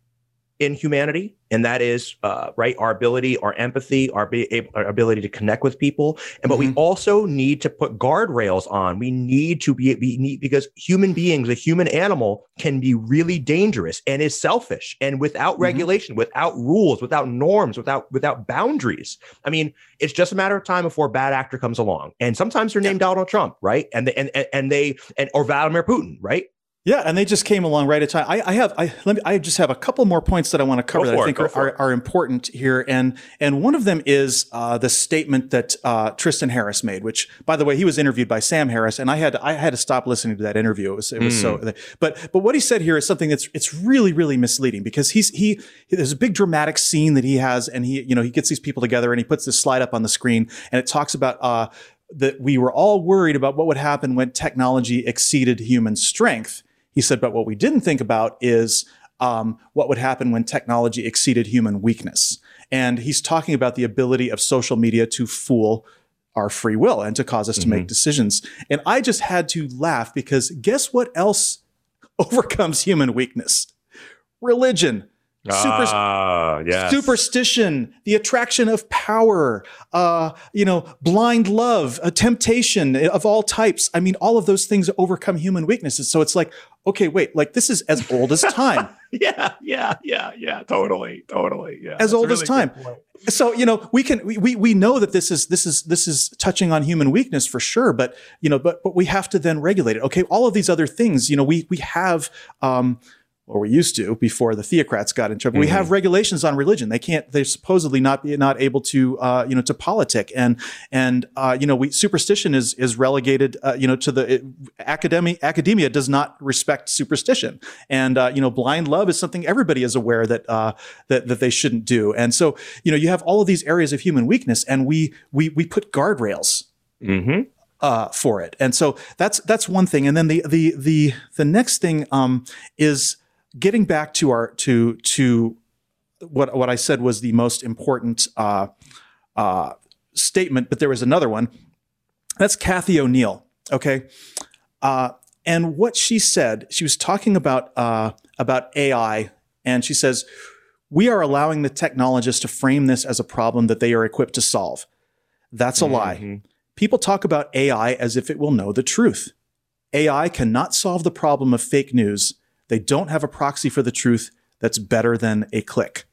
in humanity, and that is uh, right our ability, our empathy, our, be able, our ability to connect with people. And but mm-hmm. we also need to put guardrails on. We need to be we need because human beings, a human animal, can be really dangerous and is selfish. And without mm-hmm. regulation, without rules, without norms, without without boundaries, I mean, it's just a matter of time before a bad actor comes along. And sometimes they're named yeah. Donald Trump, right? And they, and and they and or Vladimir Putin, right? Yeah, and they just came along right at time. I, I have I let me I just have a couple more points that I want to cover that I think are, are, are, important here, and and one of them is uh, the statement that uh, Tristan Harris made, which by the way he was interviewed by Sam Harris, and I had I had to stop listening to that interview. It was it was mm. so, but but what he said here is something that's it's really really misleading because he's he there's a big dramatic scene that he has, and he you know he gets these people together and he puts this slide up on the screen, and it talks about. Uh, that we were all worried about what would happen when technology exceeded human strength. He said, but what we didn't think about is um, what would happen when technology exceeded human weakness. And he's talking about the ability of social media to fool our free will and to cause us mm-hmm. to make mm-hmm. decisions. And I just had to laugh because guess what else (laughs) overcomes human weakness? Religion. Super, ah, yes. superstition, the attraction of power, uh, you know, blind love, a temptation of all types. I mean, all of those things overcome human weaknesses. So it's like, okay, wait, like this is as old as time. (laughs) yeah, yeah, yeah, yeah, totally, totally. Yeah, as old really as time. So you know, we can we we know that this is this is this is touching on human weakness for sure, but you know, but but we have to then regulate it. Okay, all of these other things, you know, we we have. Um, or we used to before the theocrats got in trouble. Mm-hmm. We have regulations on religion. They can't. They're supposedly not be not able to uh, you know to politic and and uh, you know we superstition is is relegated uh, you know to the it, academia. Academia does not respect superstition, and uh, you know blind love is something everybody is aware that uh, that that they shouldn't do. And so you know you have all of these areas of human weakness, and we we we put guardrails. Mm-hmm. Uh, for it, and so that's that's one thing, and then the the the the next thing um, is getting back to our to to what what I said was the most important uh, uh, statement, but there was another one. That's Cathy O'Neil. Okay, uh, and what she said, she was talking about uh, about AI, and she says we are allowing the technologists to frame this as a problem that they are equipped to solve. That's a mm-hmm. lie. People talk about AI as if it will know the truth. AI cannot solve the problem of fake news they don't have a proxy for the truth that's better than a click.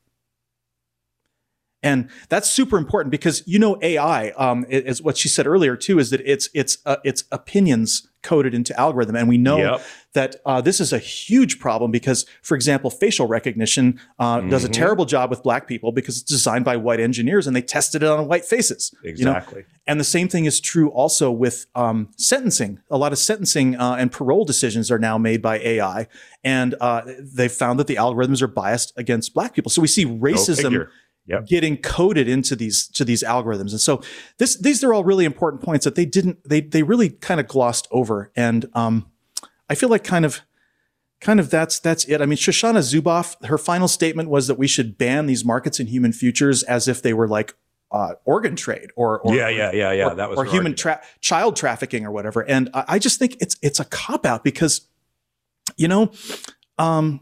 And that's super important because you know AI um, is what she said earlier too is that it's it's uh, it's opinions coded into algorithm, and we know yep. that uh, this is a huge problem because, for example, facial recognition uh, mm-hmm. does a mm-hmm. terrible job with black people because it's designed by white engineers and they tested it on white faces. Exactly. You know? And the same thing is true also with um, sentencing. A lot of sentencing uh, and parole decisions are now made by AI, and uh, they've found that the algorithms are biased against black people. So we see racism yep. getting coded into these to these algorithms. And so this these are all really important points that they didn't they they really kind of glossed over. And um, I feel like kind of kind of that's that's it. I mean, Shoshana Zuboff, her final statement was that we should ban these markets in human futures as if they were like uh, organ trade or, or yeah yeah yeah yeah or, that was or human tra- child trafficking or whatever. And I, I just think it's it's a cop out because you know um,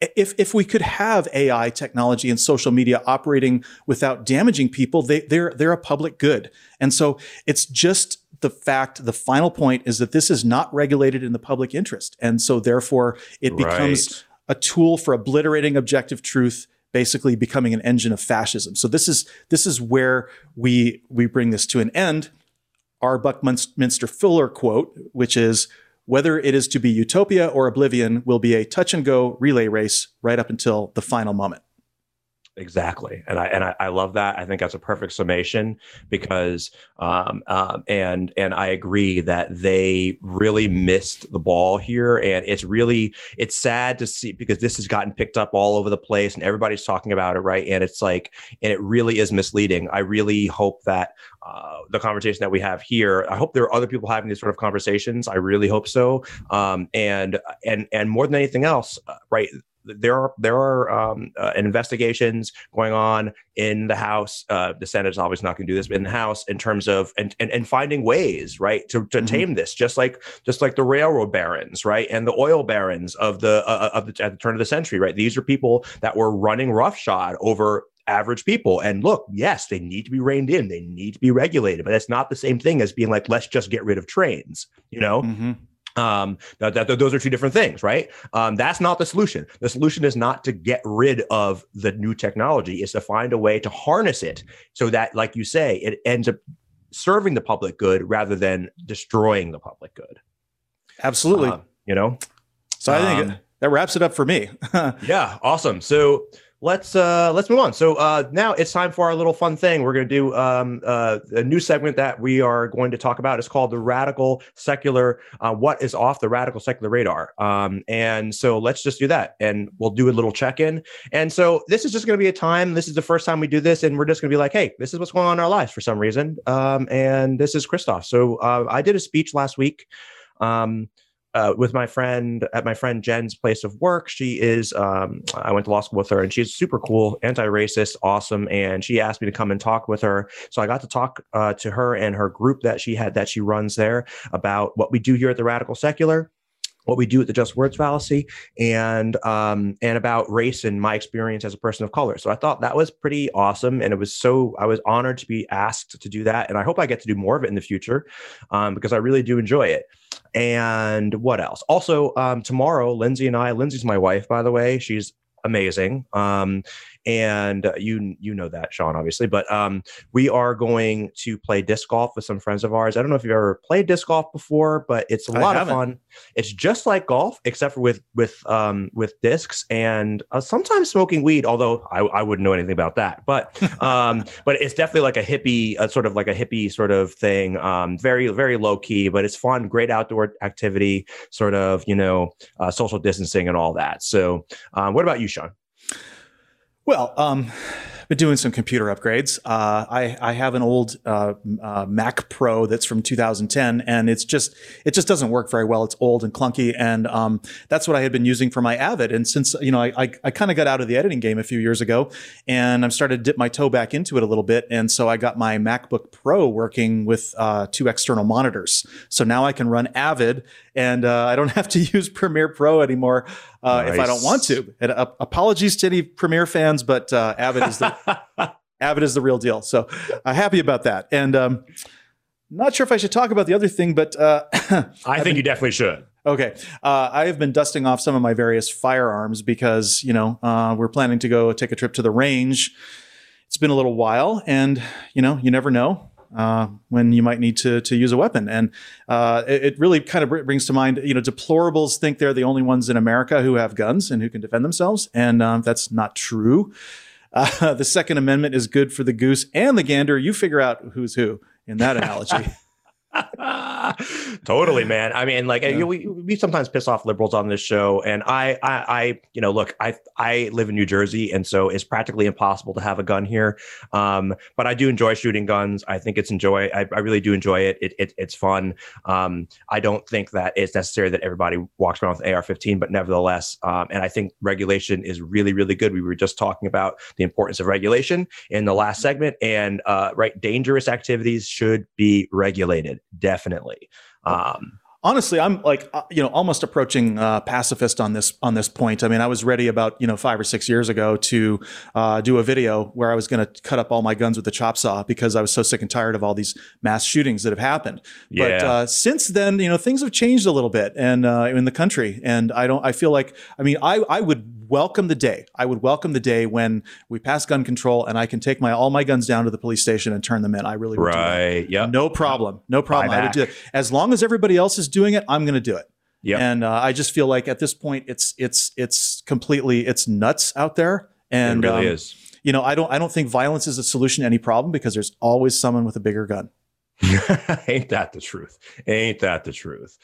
if if we could have AI technology and social media operating without damaging people, they, they're they're a public good. And so it's just the fact. The final point is that this is not regulated in the public interest, and so therefore it becomes right. a tool for obliterating objective truth. Basically, becoming an engine of fascism. So this is this is where we we bring this to an end. Our Buckminster Fuller quote, which is whether it is to be utopia or oblivion will be a touch and go relay race right up until the final moment. Exactly, and I and I, I, love that. I think that's a perfect summation because, um, um, and and I agree that they really missed the ball here, and it's really it's sad to see because this has gotten picked up all over the place, and everybody's talking about it, right? And it's like, and it really is misleading. I really hope that uh, the conversation that we have here. I hope there are other people having these sort of conversations. I really hope so. Um, and and and more than anything else, uh, right? There are there are um, uh, investigations going on in the House. Uh, the Senate is obviously not going to do this, but in the House, in terms of and and, and finding ways, right, to, to mm-hmm. tame this, just like just like the railroad barons, right, and the oil barons of the uh, of the at the turn of the century, right. These are people that were running roughshod over average people. And look, yes, they need to be reined in, they need to be regulated, but that's not the same thing as being like, let's just get rid of trains, you know? Mm-hmm. Um, that, that, those are two different things, right? Um, that's not the solution. The solution is not to get rid of the new technology, is to find a way to harness it so that, like you say, it ends up serving the public good rather than destroying the public good. Absolutely. Uh, you know? So I think um, that wraps it up for me. (laughs) yeah, awesome. So let's uh let's move on. So uh now it's time for our little fun thing. We're going to do um uh a new segment that we are going to talk about. It's called the radical secular uh, what is off the radical secular radar. Um and so let's just do that and we'll do a little check-in. And so this is just going to be a time this is the first time we do this and we're just going to be like hey this is what's going on in our lives for some reason. Um and this is Christophe. So uh, i did a speech last week um uh, with my friend at my friend Jen's place of work. She is, um, I went to law school with her and she's super cool, anti racist, awesome. And she asked me to come and talk with her. So I got to talk uh, to her and her group that she had that she runs there about what we do here at the Radical Secular what we do at the Just Words Fallacy, and um, and about race and my experience as a person of color. So I thought that was pretty awesome, and it was so I was honored to be asked to do that, and I hope I get to do more of it in the future um, because I really do enjoy it. And what else? Also, um, tomorrow, Lindsay and I, Lindsay's my wife, by the way. She's amazing. Um, and uh, you you know that Sean obviously, but um, we are going to play disc golf with some friends of ours. I don't know if you've ever played disc golf before, but it's a lot of fun. It's just like golf, except for with with um, with discs and uh, sometimes smoking weed. Although I, I wouldn't know anything about that, but (laughs) um, but it's definitely like a hippie, a sort of like a hippie sort of thing. Um, very very low key, but it's fun, great outdoor activity, sort of you know uh, social distancing and all that. So, um, what about you, Sean? Well, um, been doing some computer upgrades. Uh, I, I have an old uh, uh, Mac Pro that's from 2010, and it's just it just doesn't work very well. It's old and clunky, and um, that's what I had been using for my Avid. And since you know, I I, I kind of got out of the editing game a few years ago, and I'm started to dip my toe back into it a little bit. And so I got my MacBook Pro working with uh, two external monitors. So now I can run Avid, and uh, I don't (laughs) have to use Premiere Pro anymore uh, nice. if I don't want to. And uh, apologies to any Premiere fans, but uh, Avid is the (laughs) Avid is the real deal. So I'm happy about that. And um, not sure if I should talk about the other thing, but uh, (coughs) I think been, you definitely should. Okay, uh, I have been dusting off some of my various firearms because you know uh, we're planning to go take a trip to the range. It's been a little while, and you know you never know uh, when you might need to to use a weapon. And uh, it, it, really kind of brings to mind, you know, deplorables think they're the only ones in America who have guns and who can defend themselves, and um, that's not true. Uh, (laughs) the Second Amendment is good for the goose and the gander. You figure out who's who in that analogy. (laughs) (laughs) totally, man. I mean, like yeah. we, we sometimes piss off liberals on this show, and I, I, I, you know, look, I, I live in New Jersey, and so it's practically impossible to have a gun here. Um, but I do enjoy shooting guns. I think it's enjoy. I, I really do enjoy it. it, it it's fun. Um, I don't think that it's necessary that everybody walks around with an AR-15, but nevertheless, um, and I think regulation is really, really good. We were just talking about the importance of regulation in the last segment, and uh, right, dangerous activities should be regulated definitely. Um, honestly i'm like uh, you know almost approaching uh, pacifist on this on this point. I mean i was ready about you know five or six years ago to uh, do a video where i was going to cut up all my guns with the chop saw because i was so sick and tired of all these mass shootings that have happened. Yeah. but uh, since then you know things have changed a little bit and uh, in the country. And i don't i feel like i mean i i would welcome the day. I would welcome the day when we pass gun control and i can take my all my guns down to the police station and turn them in. I really would right. Yeah no problem. No problem. I would do it. As long as everybody else is doing it, I'm going to do it. Yeah. And uh, I just feel like at this point, it's it's it's completely it's nuts out there. And it really um, is. You know, I don't I don't think violence is a solution to any problem because there's always someone with a bigger gun. (laughs) Ain't that the truth? Ain't that the truth?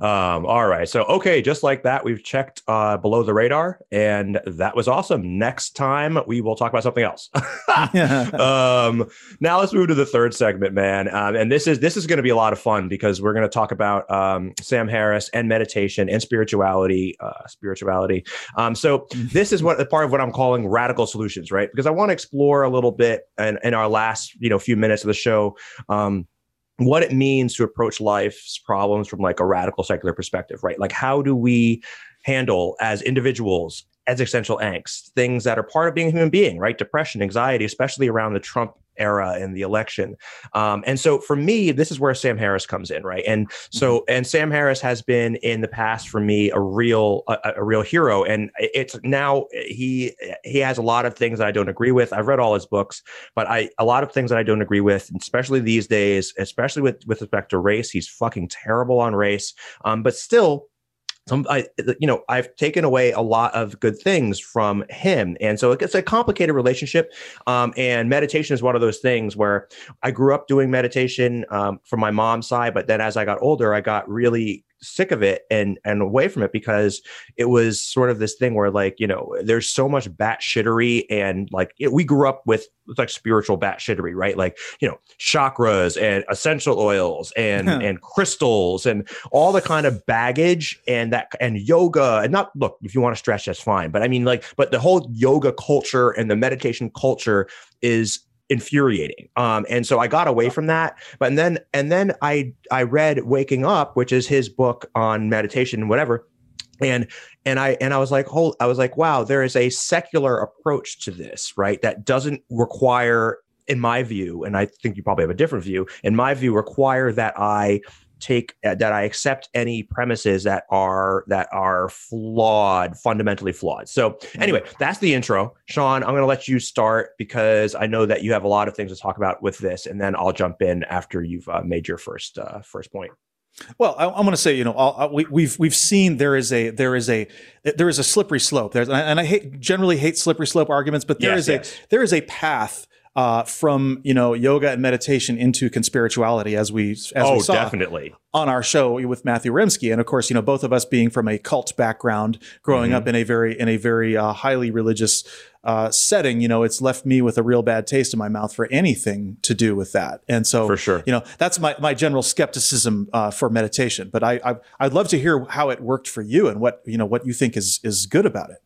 Um, all right. So, okay, just like that, we've checked uh, below the radar, and that was awesome. Next time, we will talk about something else. (laughs) (laughs) um, now let's move to the third segment, man. Um, and this is this is going to be a lot of fun because we're going to talk about um, Sam Harris and meditation and spirituality. Uh, spirituality. Um, so mm-hmm. this is what part of what I'm calling radical solutions, right? Because I want to explore a little bit in, in our last you know few minutes of the show. Um, what it means to approach life's problems from like a radical secular perspective, right? Like, how do we handle as individuals existential angst, things that are part of being a human being, right? Depression, anxiety, especially around the Trump era in the election. Um, and so for me, this is where Sam Harris comes in, right? And so, mm-hmm. and Sam Harris has been in the past for me a real, a, a, real hero. And it's now he he has a lot of things that I don't agree with. I've read all his books, but I a lot of things that I don't agree with, especially these days, especially with with respect to race. He's fucking terrible on race. Um, but still, some I you know I've taken away a lot of good things from him, and so it's a complicated relationship. Um, and meditation is one of those things where I grew up doing meditation um, from my mom's side, but then as I got older, I got really sick of it and and away from it because it was sort of this thing where like you know there's so much bat shittery and like it, we grew up with like spiritual bat shittery right? Like you know chakras and essential oils and (laughs) and crystals and all the kind of baggage and that and yoga. And not look if you want to stretch that's fine. But I mean like but the whole yoga culture and the meditation culture is infuriating. Um, and so I got away from that. But and then and then I I read Waking Up, which is his book on meditation and whatever. And and I and I was like, hold, I was like, wow, there is a secular approach to this, right? That doesn't require, in my view, and I think you probably have a different view, in my view, require that I take uh, that I accept any premises that are that are flawed, fundamentally flawed. So anyway, that's the intro. Sean, I'm going to let you start because I know that you have a lot of things to talk about with this, and then I'll jump in after you've uh, made your first uh, first point. Well, I, am going to say, you know, I'll, we, have we've, we've seen there is a there is a there is a slippery slope. There's and I hate generally hate slippery slope arguments, but there yes, is yes. a there is a path uh, from you know yoga and meditation into conspirituality, as we as oh we saw definitely on our show with Matthew Remski, and of course you know both of us being from a cult background, growing mm-hmm. up in a very in a very uh, highly religious uh, setting, you know, it's left me with a real bad taste in my mouth for anything to do with that. And so, for sure, you know, that's my, my general skepticism uh, for meditation. But I, I I'd love to hear how it worked for you and what you know what you think is is good about it.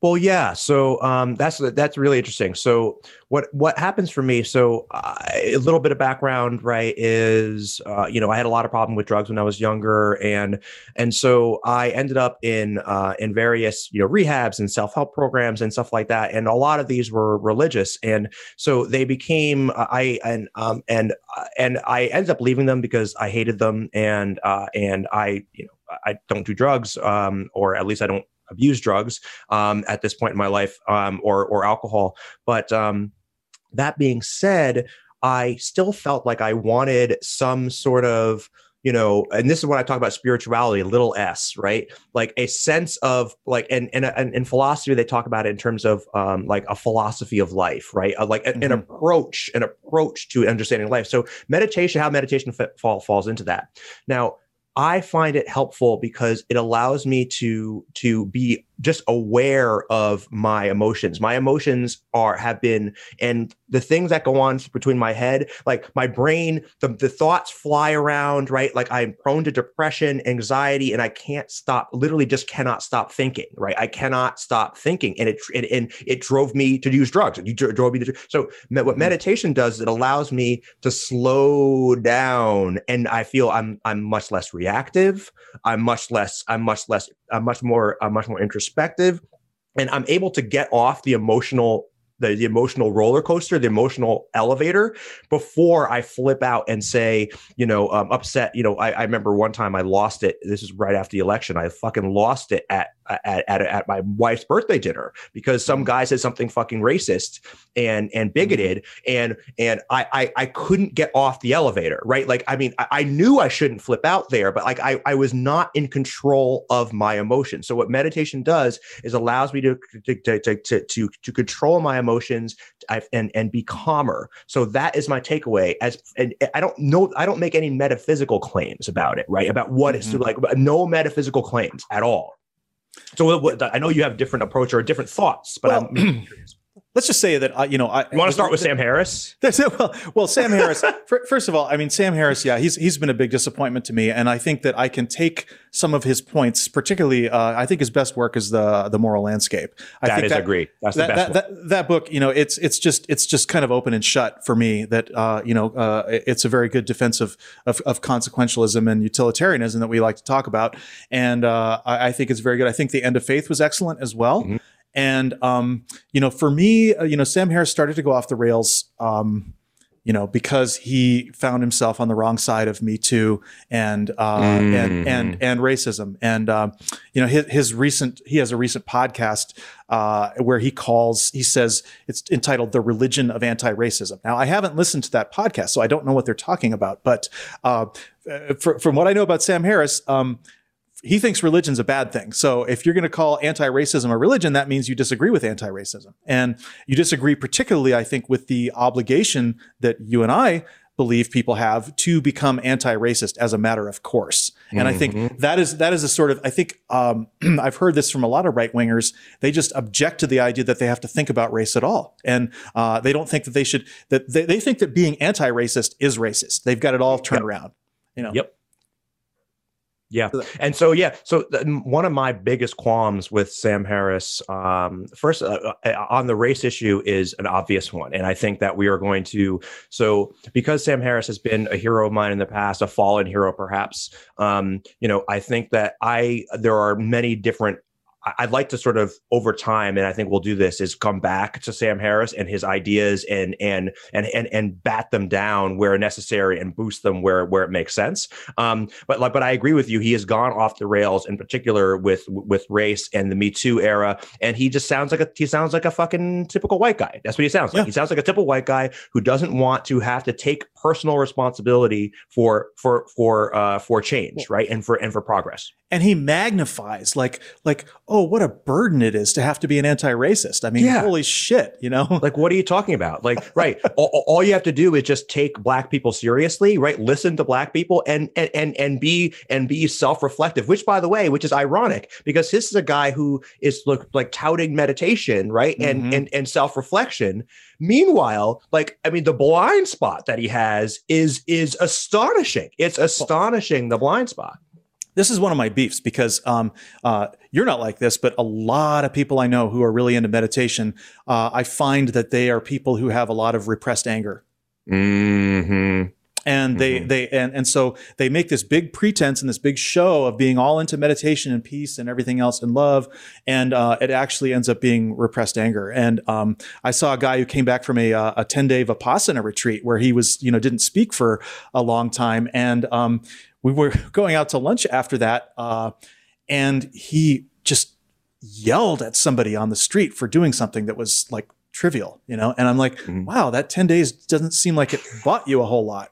Well, yeah. So um, that's that's really interesting. So what what happens for me? So uh, a little bit of background, right? Is uh, you know I had a lot of problem with drugs when I was younger, and and so I ended up in uh, in various you know rehabs and self help programs and stuff like that, and a lot of these were religious, and so they became uh, I and um and uh, and I ended up leaving them because I hated them, and uh, and I you know I don't do drugs, um, or at least I don't abuse drugs um, at this point in my life um, or or alcohol. But um, that being said, I still felt like I wanted some sort of you know and this is when i talk about spirituality little s right like a sense of like and and, and in philosophy they talk about it in terms of um like a philosophy of life right uh, like mm-hmm. an approach an approach to understanding life so meditation how meditation f- fall, falls into that now I find it helpful because it allows me to to be just aware of my emotions. My emotions are have been and the things that go on between my head, like my brain, the, the thoughts fly around, right? Like I'm prone to depression, anxiety, and I can't stop, literally just cannot stop thinking, right? I cannot stop thinking. And it, and, and it drove me to use drugs. It drove me to, so what mm-hmm. meditation does is it allows me to slow down and I feel I'm, I'm much less reactive. I'm much less, I'm much less, I'm much more, I'm much more introspective and I'm able to get off the emotional the, the emotional roller coaster, the emotional elevator before I flip out and say, you know, um, upset. You know, I, I remember one time I lost it. This is right after the election. I fucking lost it at at, at, at my wife's birthday dinner because some guy said something fucking racist and and bigoted and and I I, I couldn't get off the elevator right like I mean I, I, knew I shouldn't flip out there but like I, I was not in control of my emotions so what meditation does is allows me to to to to, to, to control my emotions and and be calmer. So that is my takeaway. As and I don't know, I don't make any metaphysical claims about it, right? About what mm-hmm. it's like, no metaphysical claims at all. So what, I know you have different approach or different thoughts, but well, I'm let's just say that uh, you know I, you want to start with Sam Harris. Well, well, Sam Harris. (laughs) first of all, I mean Sam Harris. Yeah, he's he's been a big disappointment to me, and I think that I can take some of his points, particularly. Uh, I think his best work is the the moral landscape. I that think is that, agree. That's that, the best. That, that, that, book, you know, it's it's just it's just kind of open and shut for me. That uh, you know, uh, it's a very good defense of, of, of consequentialism and utilitarianism that we like to talk about, and uh, I, I, think it's very good. I think the End of Faith was excellent as well. Mm-hmm. And um, you know, for me, uh, you know, Sam Harris started to go off the rails. Um, you know, because he found himself on the wrong side of Me Too and uh, mm. and and and racism. And uh, you know, his, his, recent he has a recent podcast uh, where he calls he says it's entitled "The Religion of Anti-Racism." Now, I haven't listened to that podcast, so I don't know what they're talking about. But uh, for, from what I know about Sam Harris. Um, he thinks religion's a bad thing. So if you're going to call anti-racism a religion, that means you disagree with anti-racism. And you disagree particularly, I think, with the obligation that you and I believe people have to become anti-racist as a matter of course. And mm-hmm. I think mm-hmm. that is that is a sort of I think um, (clears throat) I've heard this from a lot of right wingers. They just object to the idea that they have to think about race at all, and uh, they don't think that they should. That they, they think that being anti-racist is racist. They've got it all turned yep. around. You know. Yep. Yeah. And so, yeah. So, one of my biggest qualms with Sam Harris, um, first uh, uh, on the race issue, is an obvious one. And I think that we are going to, so because Sam Harris has been a hero of mine in the past, a fallen hero perhaps, um, you know, I think that I, there are many different I'd like to sort of over time, and I think we'll do this, is come back to Sam Harris and his ideas and and and and and bat them down where necessary and boost them where where it makes sense. Um, but like, but I agree with you. He has gone off the rails, in particular with with race and the Me Too era, and he just sounds like a he sounds like a fucking typical white guy. That's what he sounds like. Yeah. He sounds like a typical white guy who doesn't want to have to take personal responsibility for for for uh, for change, right, and for and for progress. And he magnifies like like oh what a burden it is to have to be an anti-racist. I mean yeah. holy shit you know? Like what are you talking about? Like (laughs) right all, all, you have to do is just take black people seriously right? Listen to black people and and and, and be and be self-reflective which by the way which is ironic because this is a guy who is look, like touting meditation right? And mm-hmm. and and self-reflection meanwhile like i mean the blind spot that he has is is astonishing it's astonishing the blind spot this is one of my beefs because um, uh, you're not like this, but a lot of people I know who are really into meditation, uh, I find that they are people who have a lot of repressed anger. Mm-hmm. And they mm-hmm. they and and so they make this big pretense and this big show of being all into meditation and peace and everything else and love, and uh, it actually ends up being repressed anger. And um, I saw a guy who came back from a uh, a ten day vipassana retreat where he was you know didn't speak for a long time, and um, we were (laughs) going out to lunch after that, uh, and he just yelled at somebody on the street for doing something that was like trivial, you know. And I'm like, mm-hmm. wow, that 10 days doesn't seem like it bought you a whole lot.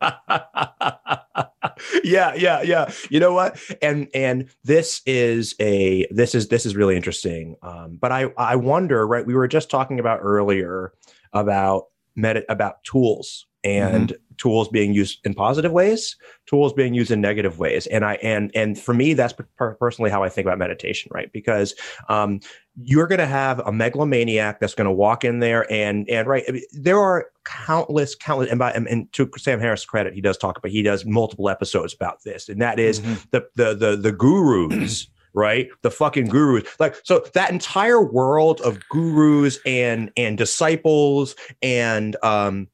(laughs) yeah, yeah, yeah. You know what? And and this is a this is this is really interesting. Um, but I I wonder, right? We were just talking about earlier about med about tools and mm-hmm tools being used in positive ways, tools being used in negative ways. And I and and for me, that's per- personally how I think about meditation, right? Because um, you're going to have a megalomaniac that's going to walk in there and and right. I mean, there are countless, countless, and, by, and to Sam Harris' credit, he does talk about he does multiple episodes about this, and that is mm-hmm. the the the the gurus. (clears throat) right the fucking gurus like so that entire world of gurus and and disciples and um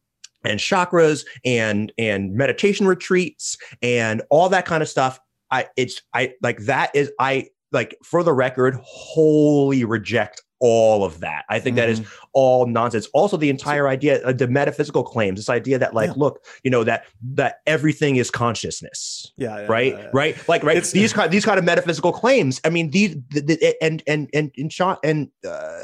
and chakras and and meditation retreats and all that kind of stuff i it's i like that is i like for the record wholly reject all of that. I think mm-hmm. that is mm-hmm. all nonsense. Also, the entire idea, uh, the metaphysical claims, this idea that like, yeah. look, you know that that everything is consciousness. Yeah, yeah right, yeah, right, like right. It's, these kind these kind of metaphysical claims. I mean, these the, the, and and and and Sean and uh,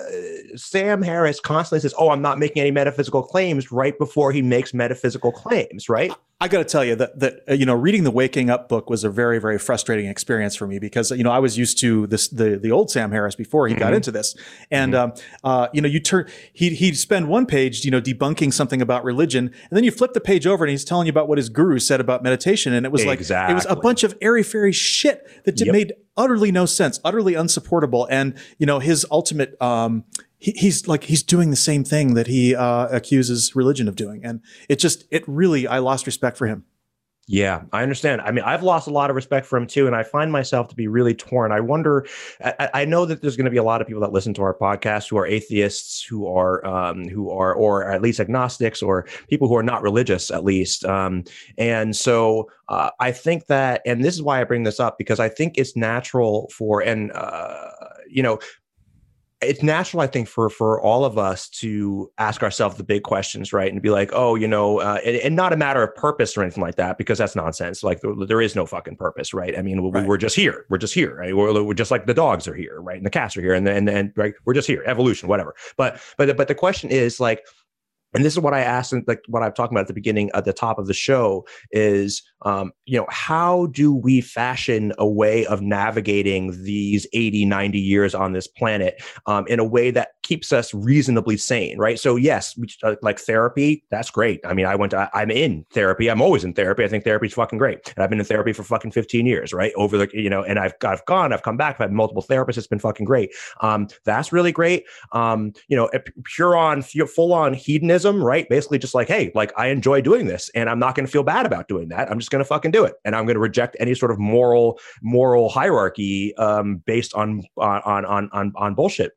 Sam Harris constantly says, "Oh, I'm not making any metaphysical claims." Right before he makes metaphysical claims, right? I got to tell you that that uh, you know reading the Waking Up book was a very very frustrating experience for me because you know I was used to this the the old Sam Harris before he mm-hmm. got into this, and mm-hmm. um, uh, you know you turn he he'd spend one page you know debunking something about religion, and then you flip the page over and he's telling you about what his guru said about meditation, and it was exactly. like it was a bunch of airy fairy shit that yep. made utterly no sense, utterly unsupportable, and you know his ultimate um, he, he's like he's doing the same thing that he uh, accuses religion of doing, and it just it really I lost respect for him. Yeah, I understand. I mean, I've lost a lot of respect for him too, and I find myself to be really torn. I wonder. I, I know that there's going to be a lot of people that listen to our podcast who are atheists, who are, um, who are, or at least agnostics, or people who are not religious, at least. Um, and so uh, I think that, and this is why I bring this up because I think it's natural for, and uh, you know, it's natural, I think, for for all of us to ask ourselves the big questions, right, and be like, oh, you know, uh, and, and, not a matter of purpose or anything like that, because that's nonsense. Like there, there is no fucking purpose, right? I mean, we, right. we're just here. We're just here. Right? We're, we're, just like the dogs are here, right, and the cats are here, and then and right, we're just here. Evolution, whatever. But but but the question is like and this is what I asked, and like what I'm talking about at the beginning, at the top of the show, is um, you know how do we fashion a way of navigating these 80, 90 years on this planet um, in a way that keeps us reasonably sane, right? So yes, we, uh, like therapy, that's great. I mean, I went, to, I, am in therapy. I'm always in therapy. I think therapy's fucking great, and I've been in therapy for fucking 15 years, right? Over the, you know, and I've I've gone, I've come back, I've had multiple therapists. It's been fucking great. Um, that's really great. Um, you know, pure on, full on hedonism right? Basically, just like, hey, like I enjoy doing this and I'm not going to feel bad about doing that. I'm just going to fucking do it. And I'm going to reject any sort of moral, moral hierarchy um, based on, on, on, on, on bullshit.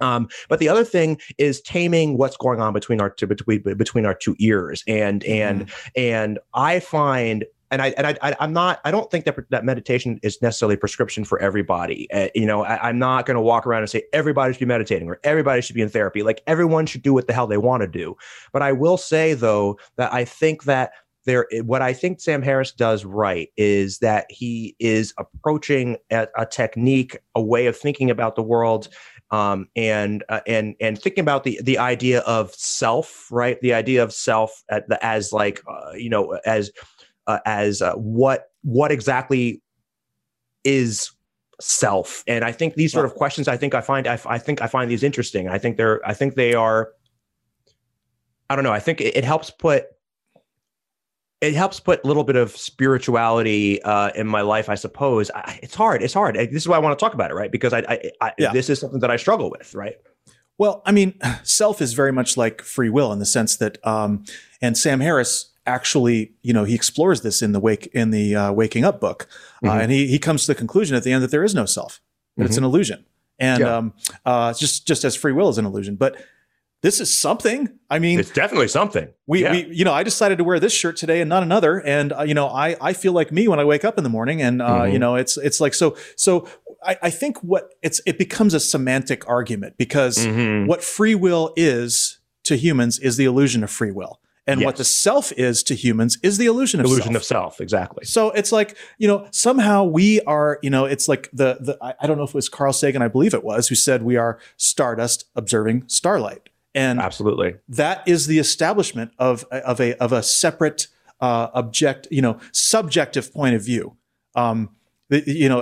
Um, but the other thing is taming what's going on between our two between between our two ears, and and mm-hmm. and I find and I and I, I am not I don't think that that meditation is necessarily a prescription for everybody. Uh, you know, I, am not going to walk around and say everybody should be meditating or everybody should be in therapy. Like everyone should do what the hell they want to do. But I will say though that I think that there what I think Sam Harris does right is that he is approaching a, a technique, a way of thinking about the world um, and uh, and and thinking about the the idea of self, right? The idea of self the, as like uh, you know as uh, as uh, what what exactly is self? And i think these sort of questions i think i find I, I, think i find these interesting. I think they're i think they are i don't know i think it, it helps put it helps put a little bit of spirituality uh, in my life i suppose I, it's hard it's hard this is why i want to talk about it right because i, I, I yeah. this is something that i struggle with right well i mean (sighs) self is very much like free will in the sense that um, and sam harris actually, you know, he explores this in the wake in the uh, Waking Up book, uh, mm-hmm. uh, and he he comes to the conclusion at the end that there is no self, that mm-hmm. it's an illusion, and yeah. um, uh, just just as free will is an illusion, but. This is something. I mean, it's definitely something. We, yeah. we, you know, I decided to wear this shirt today and not another, and uh, you know, I, I feel like me when I wake up in the morning, and uh, mm-hmm. you know, it's, it's like so, so. I, I think what it's, it becomes a semantic argument because mm-hmm. what free will is to humans is the illusion of free will. And yes. what the self is to humans is the illusion of illusion self. of self, exactly. So it's like, you know, somehow we are, you know, it's like the the I, I don't know if it was Carl Sagan, I believe it was, who said we are stardust observing starlight. And absolutely. That is the establishment of of a of a separate uh, object, you know, subjective point of view. Um, the, you know,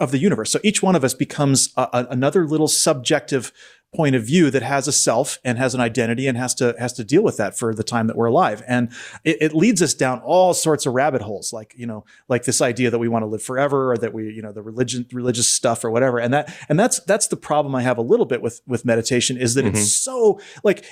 of the universe. So each one of us becomes a, a, another little subjective point of view that has a self and has an identity and has to has to deal with that for the time that we're alive. And it, it, leads us down all sorts of rabbit holes like you know like this idea that we want to live forever or that we you know the religion religious stuff or whatever. And that and that's that's the problem i have a little bit with with meditation is that mm-hmm. it's so like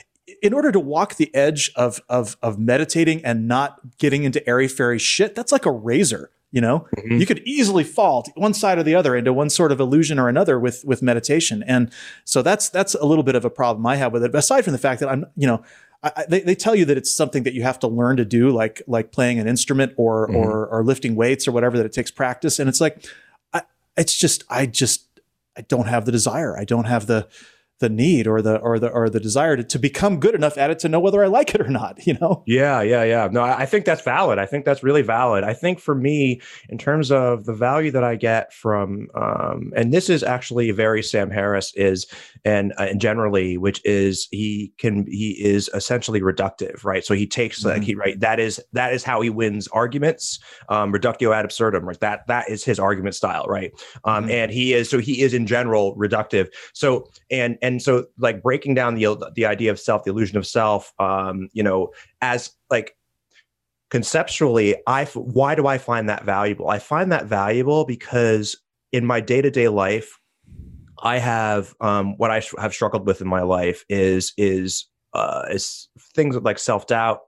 in order to walk the edge of of of meditating and not getting into airy fairy shit that's like a razor you know? Mm-hmm. you could easily fall to one side or the other into one sort of illusion or another with with meditation. And so that's that's a little bit of a problem i have with it. But aside from the fact that i'm you know I, they, they tell you that it's something that you have to learn to do like like playing an instrument or mm-hmm. or or lifting weights or whatever that it takes practice. And it's like I, it's just i just i don't have the desire. I don't have the the need or the or the or the desire to, to become good enough at it to know whether I like it or not, (laughs) you know? Yeah, yeah, yeah. No, I think that's valid. I think that's really valid. I think for me, in terms of the value that I get from, um, and this is actually very Sam Harris is, and uh, and generally, which is he can he is essentially reductive, right? So he takes mm-hmm. like he right that is that is how he wins arguments, um, reductio ad absurdum, right? That that is his argument style, right? Um, mm-hmm. and he is so he is in general reductive. So and and so like breaking down the the idea of self, the illusion of self, um, you know, as like conceptually, I why do I find that valuable? I find that valuable because in my day to day life, I have um, what I have struggled with in my life is is uh, is things like self doubt,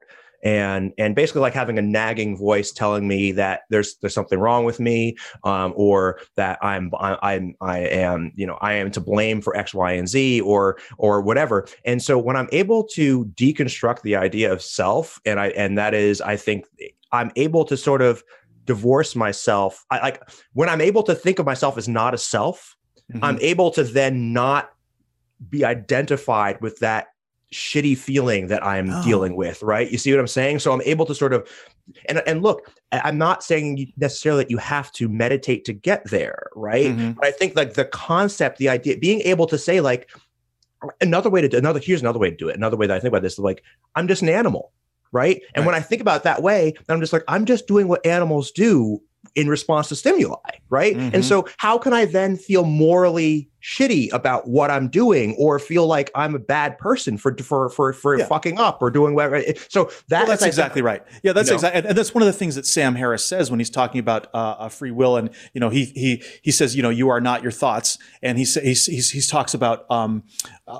and and basically like having a nagging voice telling me that there's there's something wrong with me um, or that I'm I'm I am you know I am to blame for X Y and Z or or whatever and so when I'm able to deconstruct the idea of self and I and that is I think I'm able to sort of divorce myself I like when I'm able to think of myself as not a self mm-hmm. I'm able to then not be identified with that shitty feeling that I'm oh. dealing with, right? You see what I'm saying? So I'm able to sort of and and look, I'm not saying necessarily that you have to meditate to get there, right? Mm-hmm. But I think like the concept, the idea, being able to say like another way to do another here's another way to do it. Another way that I think about this is like I'm just an animal, right? And right. when I think about that way, I'm just like I'm just doing what animals do in response to stimuli, right? Mm-hmm. And so how can I then feel morally shitty about what I'm doing or feel like I'm a bad person for for for for yeah. fucking up or doing whatever. So that well, that's exactly right. Yeah, that's you know? exactly, and that's one of the things that Sam Harris says when he's talking about uh, free will, and you know he he he says you know you are not your thoughts, and he says he he talks about um,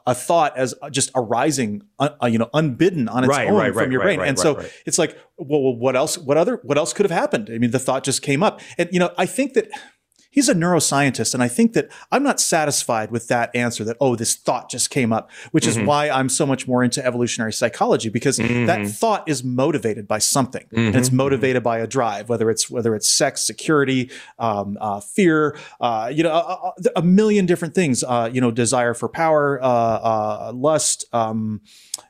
a thought as just arising uh, you know unbidden on its right, own right, from right, your brain, and so it's like well, what else? What other? What else could have happened? I mean, the thought just came up, and you know I think that he's a neuroscientist. And I think that I'm not satisfied with that answer that, oh, this thought just came up, which mm-hmm. is why I'm so much more into evolutionary psychology because mm-hmm. that thought is motivated by something mm-hmm. and it's mm-hmm. motivated by a drive, whether it's, whether it's sex, security, um, uh, fear, uh, you know, a, a, million different things, uh, you know, desire for power, uh, uh, lust, um,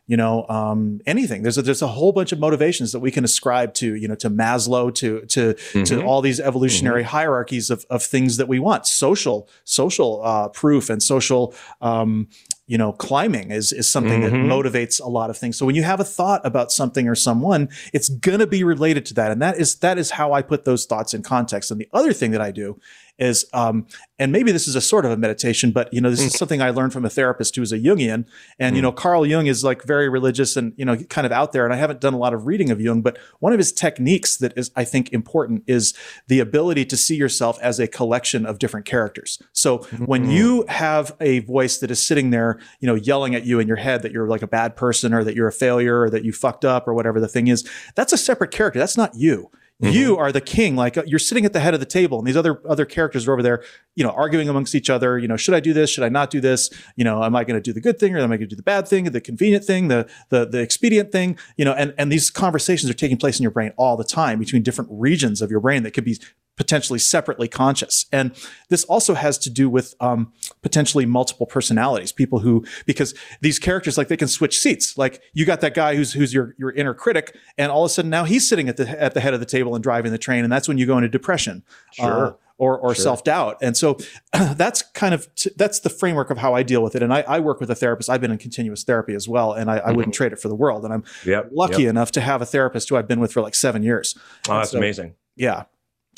you know um, anything there's a, there's a whole bunch of motivations that we can ascribe to you know to maslow to to mm-hmm. to all these evolutionary mm-hmm. hierarchies of, of things that we want social social uh, proof and social um, you know, climbing is is something mm-hmm. that motivates a lot of things. So when you have a thought about something or someone, it's going to be related to that, and that is that is how I put those thoughts in context. And the other thing that I do is, um, and maybe this is a sort of a meditation, but you know, this is mm. something I learned from a therapist who's a Jungian, and you mm. know, Carl Jung is like very religious and you know, kind of out there. And I haven't done a lot of reading of Jung, but one of his techniques that is, I think, important is the ability to see yourself as a collection of different characters. So when mm. you have a voice that is sitting there, you know, yelling at you in your head that you're like a bad person or that you're a failure or that you fucked up or whatever the thing is, that's a separate character. That's not you. Mm-hmm. You are the king. Like uh, you're sitting at the head of the table, and these other other characters are over there, you know, arguing amongst each other. You know, should I do this? Should I not do this? You know, am I going to do the good thing or am I going to do the bad thing, the convenient thing, the the the expedient thing? You know, and and these conversations are taking place in your brain all the time between different regions of your brain that could be potentially separately conscious. And this also has to do with um, potentially multiple personalities, people who, because these characters, like they can switch seats. Like you got that guy who's, who's your, your inner critic. And all of a sudden now he's sitting at the, at the head of the table and driving the train. And that's when you go into depression. Sure. Uh, or, or sure. self doubt. And so (clears throat) that's kind of t- that's the framework of how I deal with it. And I, I, work with a therapist. I've been in continuous therapy as well, and I, I wouldn't mm-hmm. trade it for the world. And I'm yep, lucky yep. enough to have a therapist who I've been with for like seven years. Oh, that's so, amazing. Yeah.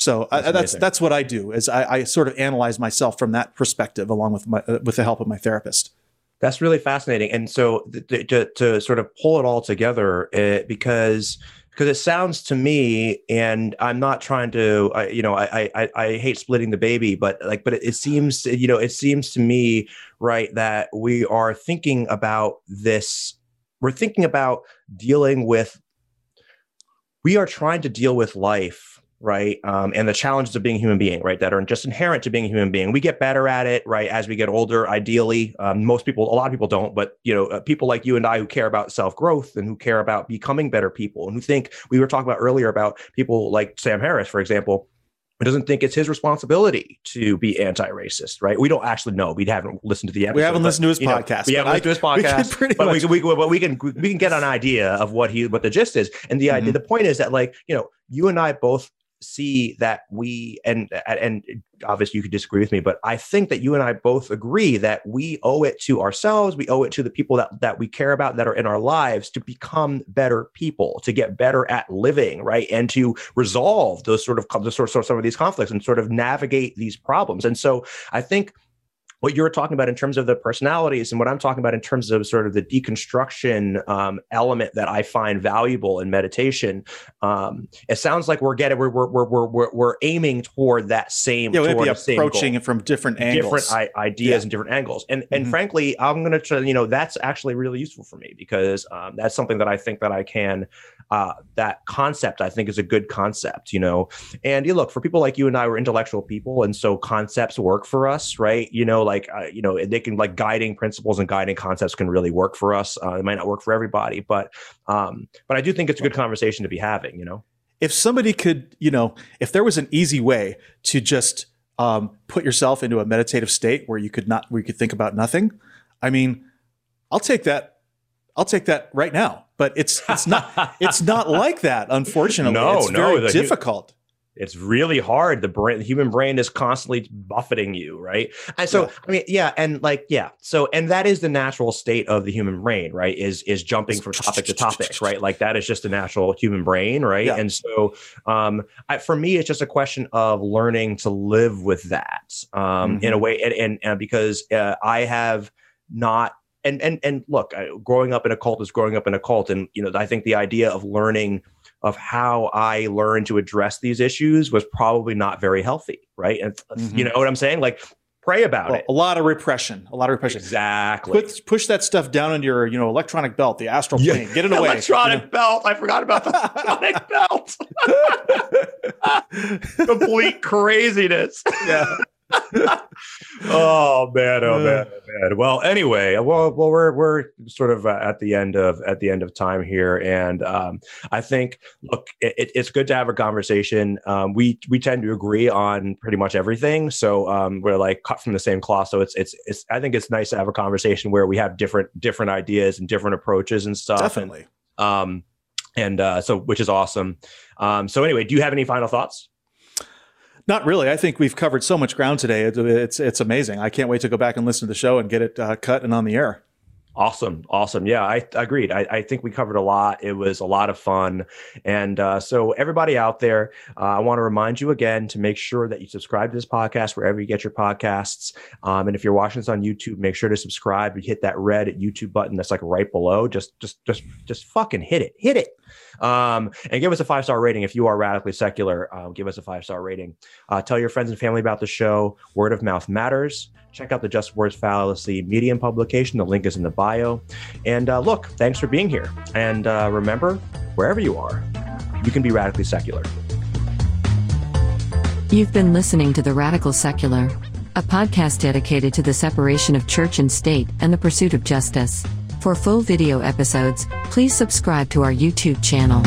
So that's I, that's, that's what I do is I, I, sort of analyze myself from that perspective, along with my uh, with the help of my therapist. That's really fascinating. And so th- to, to sort of pull it all together, uh, because because it sounds to me, and I'm not trying to, uh, you know, I, I I hate splitting the baby, but like, but it, it seems, you know, it seems to me, right, that we are thinking about this. We're thinking about dealing with. We are trying to deal with life right? Um, and the challenges of being a human being, right? That are just inherent to being a human being. We get better at it, right? As we get older, ideally, um, most people, a lot of people don't, but you know, uh, people like you and I who care about self growth and who care about becoming better people and who think we were talking about earlier about people like Sam Harris, for example, doesn't think it's his responsibility to be anti-racist, right? We don't actually know. We haven't listened to the episode. We haven't listened to his podcast. we haven't listened to his we podcast, pretty but we, much- can- we, but we can we can get an idea of what he what the gist is. And the idea, Mhm. the point is that like you know, you and I both see that we and and obviously you could disagree with me, but I think that you and I both agree that we owe it to ourselves, we owe it to the people that that we care about that are in our lives to become better people, to get better at living, right, and to resolve those sort of the sort of some of these conflicts and sort of navigate these problems. And so I think what you were talking about in terms of the personalities and what I'm talking about in terms of sort of the deconstruction um, element that I find valuable in meditation, um, it sounds like we're getting we're we're we're we're, we're aiming toward that same yeah, we'd toward be the same approaching it from different angles. different I- ideas Yeah. and different angles. And and Mhm. frankly, I'm gonna try. You know, that's actually really useful for me because um, that's something that I think that I can. Uh, that concept I think is a good concept. You know, and you look for people like you and I were intellectual people, and so concepts work for us, right? You know, like uh, you know, they can like guiding principles and guiding concepts can really work for us. Uh, it might not work for everybody, but um, but I do think it's a good conversation to be having. You know. if somebody could, you know, if there was an easy way to just um, put yourself into a meditative state where you could not, where you could think about nothing, I mean, I'll take that. I'll take that right now. But it's it's not it's not (laughs) like that. Unfortunately, No, it's no, very the hu- difficult. it's really hard. The brain, the human brain is constantly buffeting you, right? And so, Yeah. I mean, yeah, and like, yeah, so, and that is the natural state of the human brain, right? Is is jumping from topic to topic, right? Like that is just the natural human brain, right? Yeah. And so, um, I, for me, it's just a question of learning to live with that, um, in a Mhm. way, and, and, and because uh, I have not. And and and look, I, growing up in a cult is growing up in a cult, and you know I think the idea of learning of how I learned to address these issues was probably not very healthy, right? And Mhm. you know what I'm saying? Like, pray about Well, it. a lot of repression. A lot of repression. Exactly. Put, push that stuff down in your, you know, electronic belt, the astral Yeah. plane. Get it away. Electronic belt. I forgot about the electronic (laughs) belt. (laughs) Complete craziness. yeah. (laughs) oh man, oh man, oh man. Well, anyway, well, well, we're we're sort of uh, at the end of at the end of time here, and um, I think look, it, it's good to have a conversation. Um, we we tend to agree on pretty much everything, so um, we're like cut from the same cloth. So it's it's it's. I think it's nice to have a conversation where we have different different ideas and different approaches and stuff. Definitely. And, um, and uh, so which is awesome. Um, so anyway, do you have any final thoughts? Not really. I think we've covered so much ground today. It, it's it's amazing. I can't wait to go back and listen to the show and get it uh, cut and on the air. Awesome. Awesome. Yeah, I agreed. I, I think we covered a lot. It was a lot of fun. And uh, so, everybody out there, uh, I want to remind you again to make sure that you subscribe to this podcast wherever you get your podcasts. Um, and if you're watching this on YouTube, make sure to subscribe. You hit that red YouTube button that's like right below. Just, just, just, just fucking hit it. Hit it. Um, and give us a five star rating if you are radically secular. Uh, give us a five star rating. Uh, tell your friends and family about the show. Word of mouth matters. Check out the Just Words Fallacy Medium publication. The link is in the bio. And uh, look, thanks for being here. And uh, remember, wherever you are, you can be radically secular. You've been listening to The Radical Secular, a podcast dedicated to the separation of church and state and the pursuit of justice. For full video episodes, please subscribe to our YouTube channel.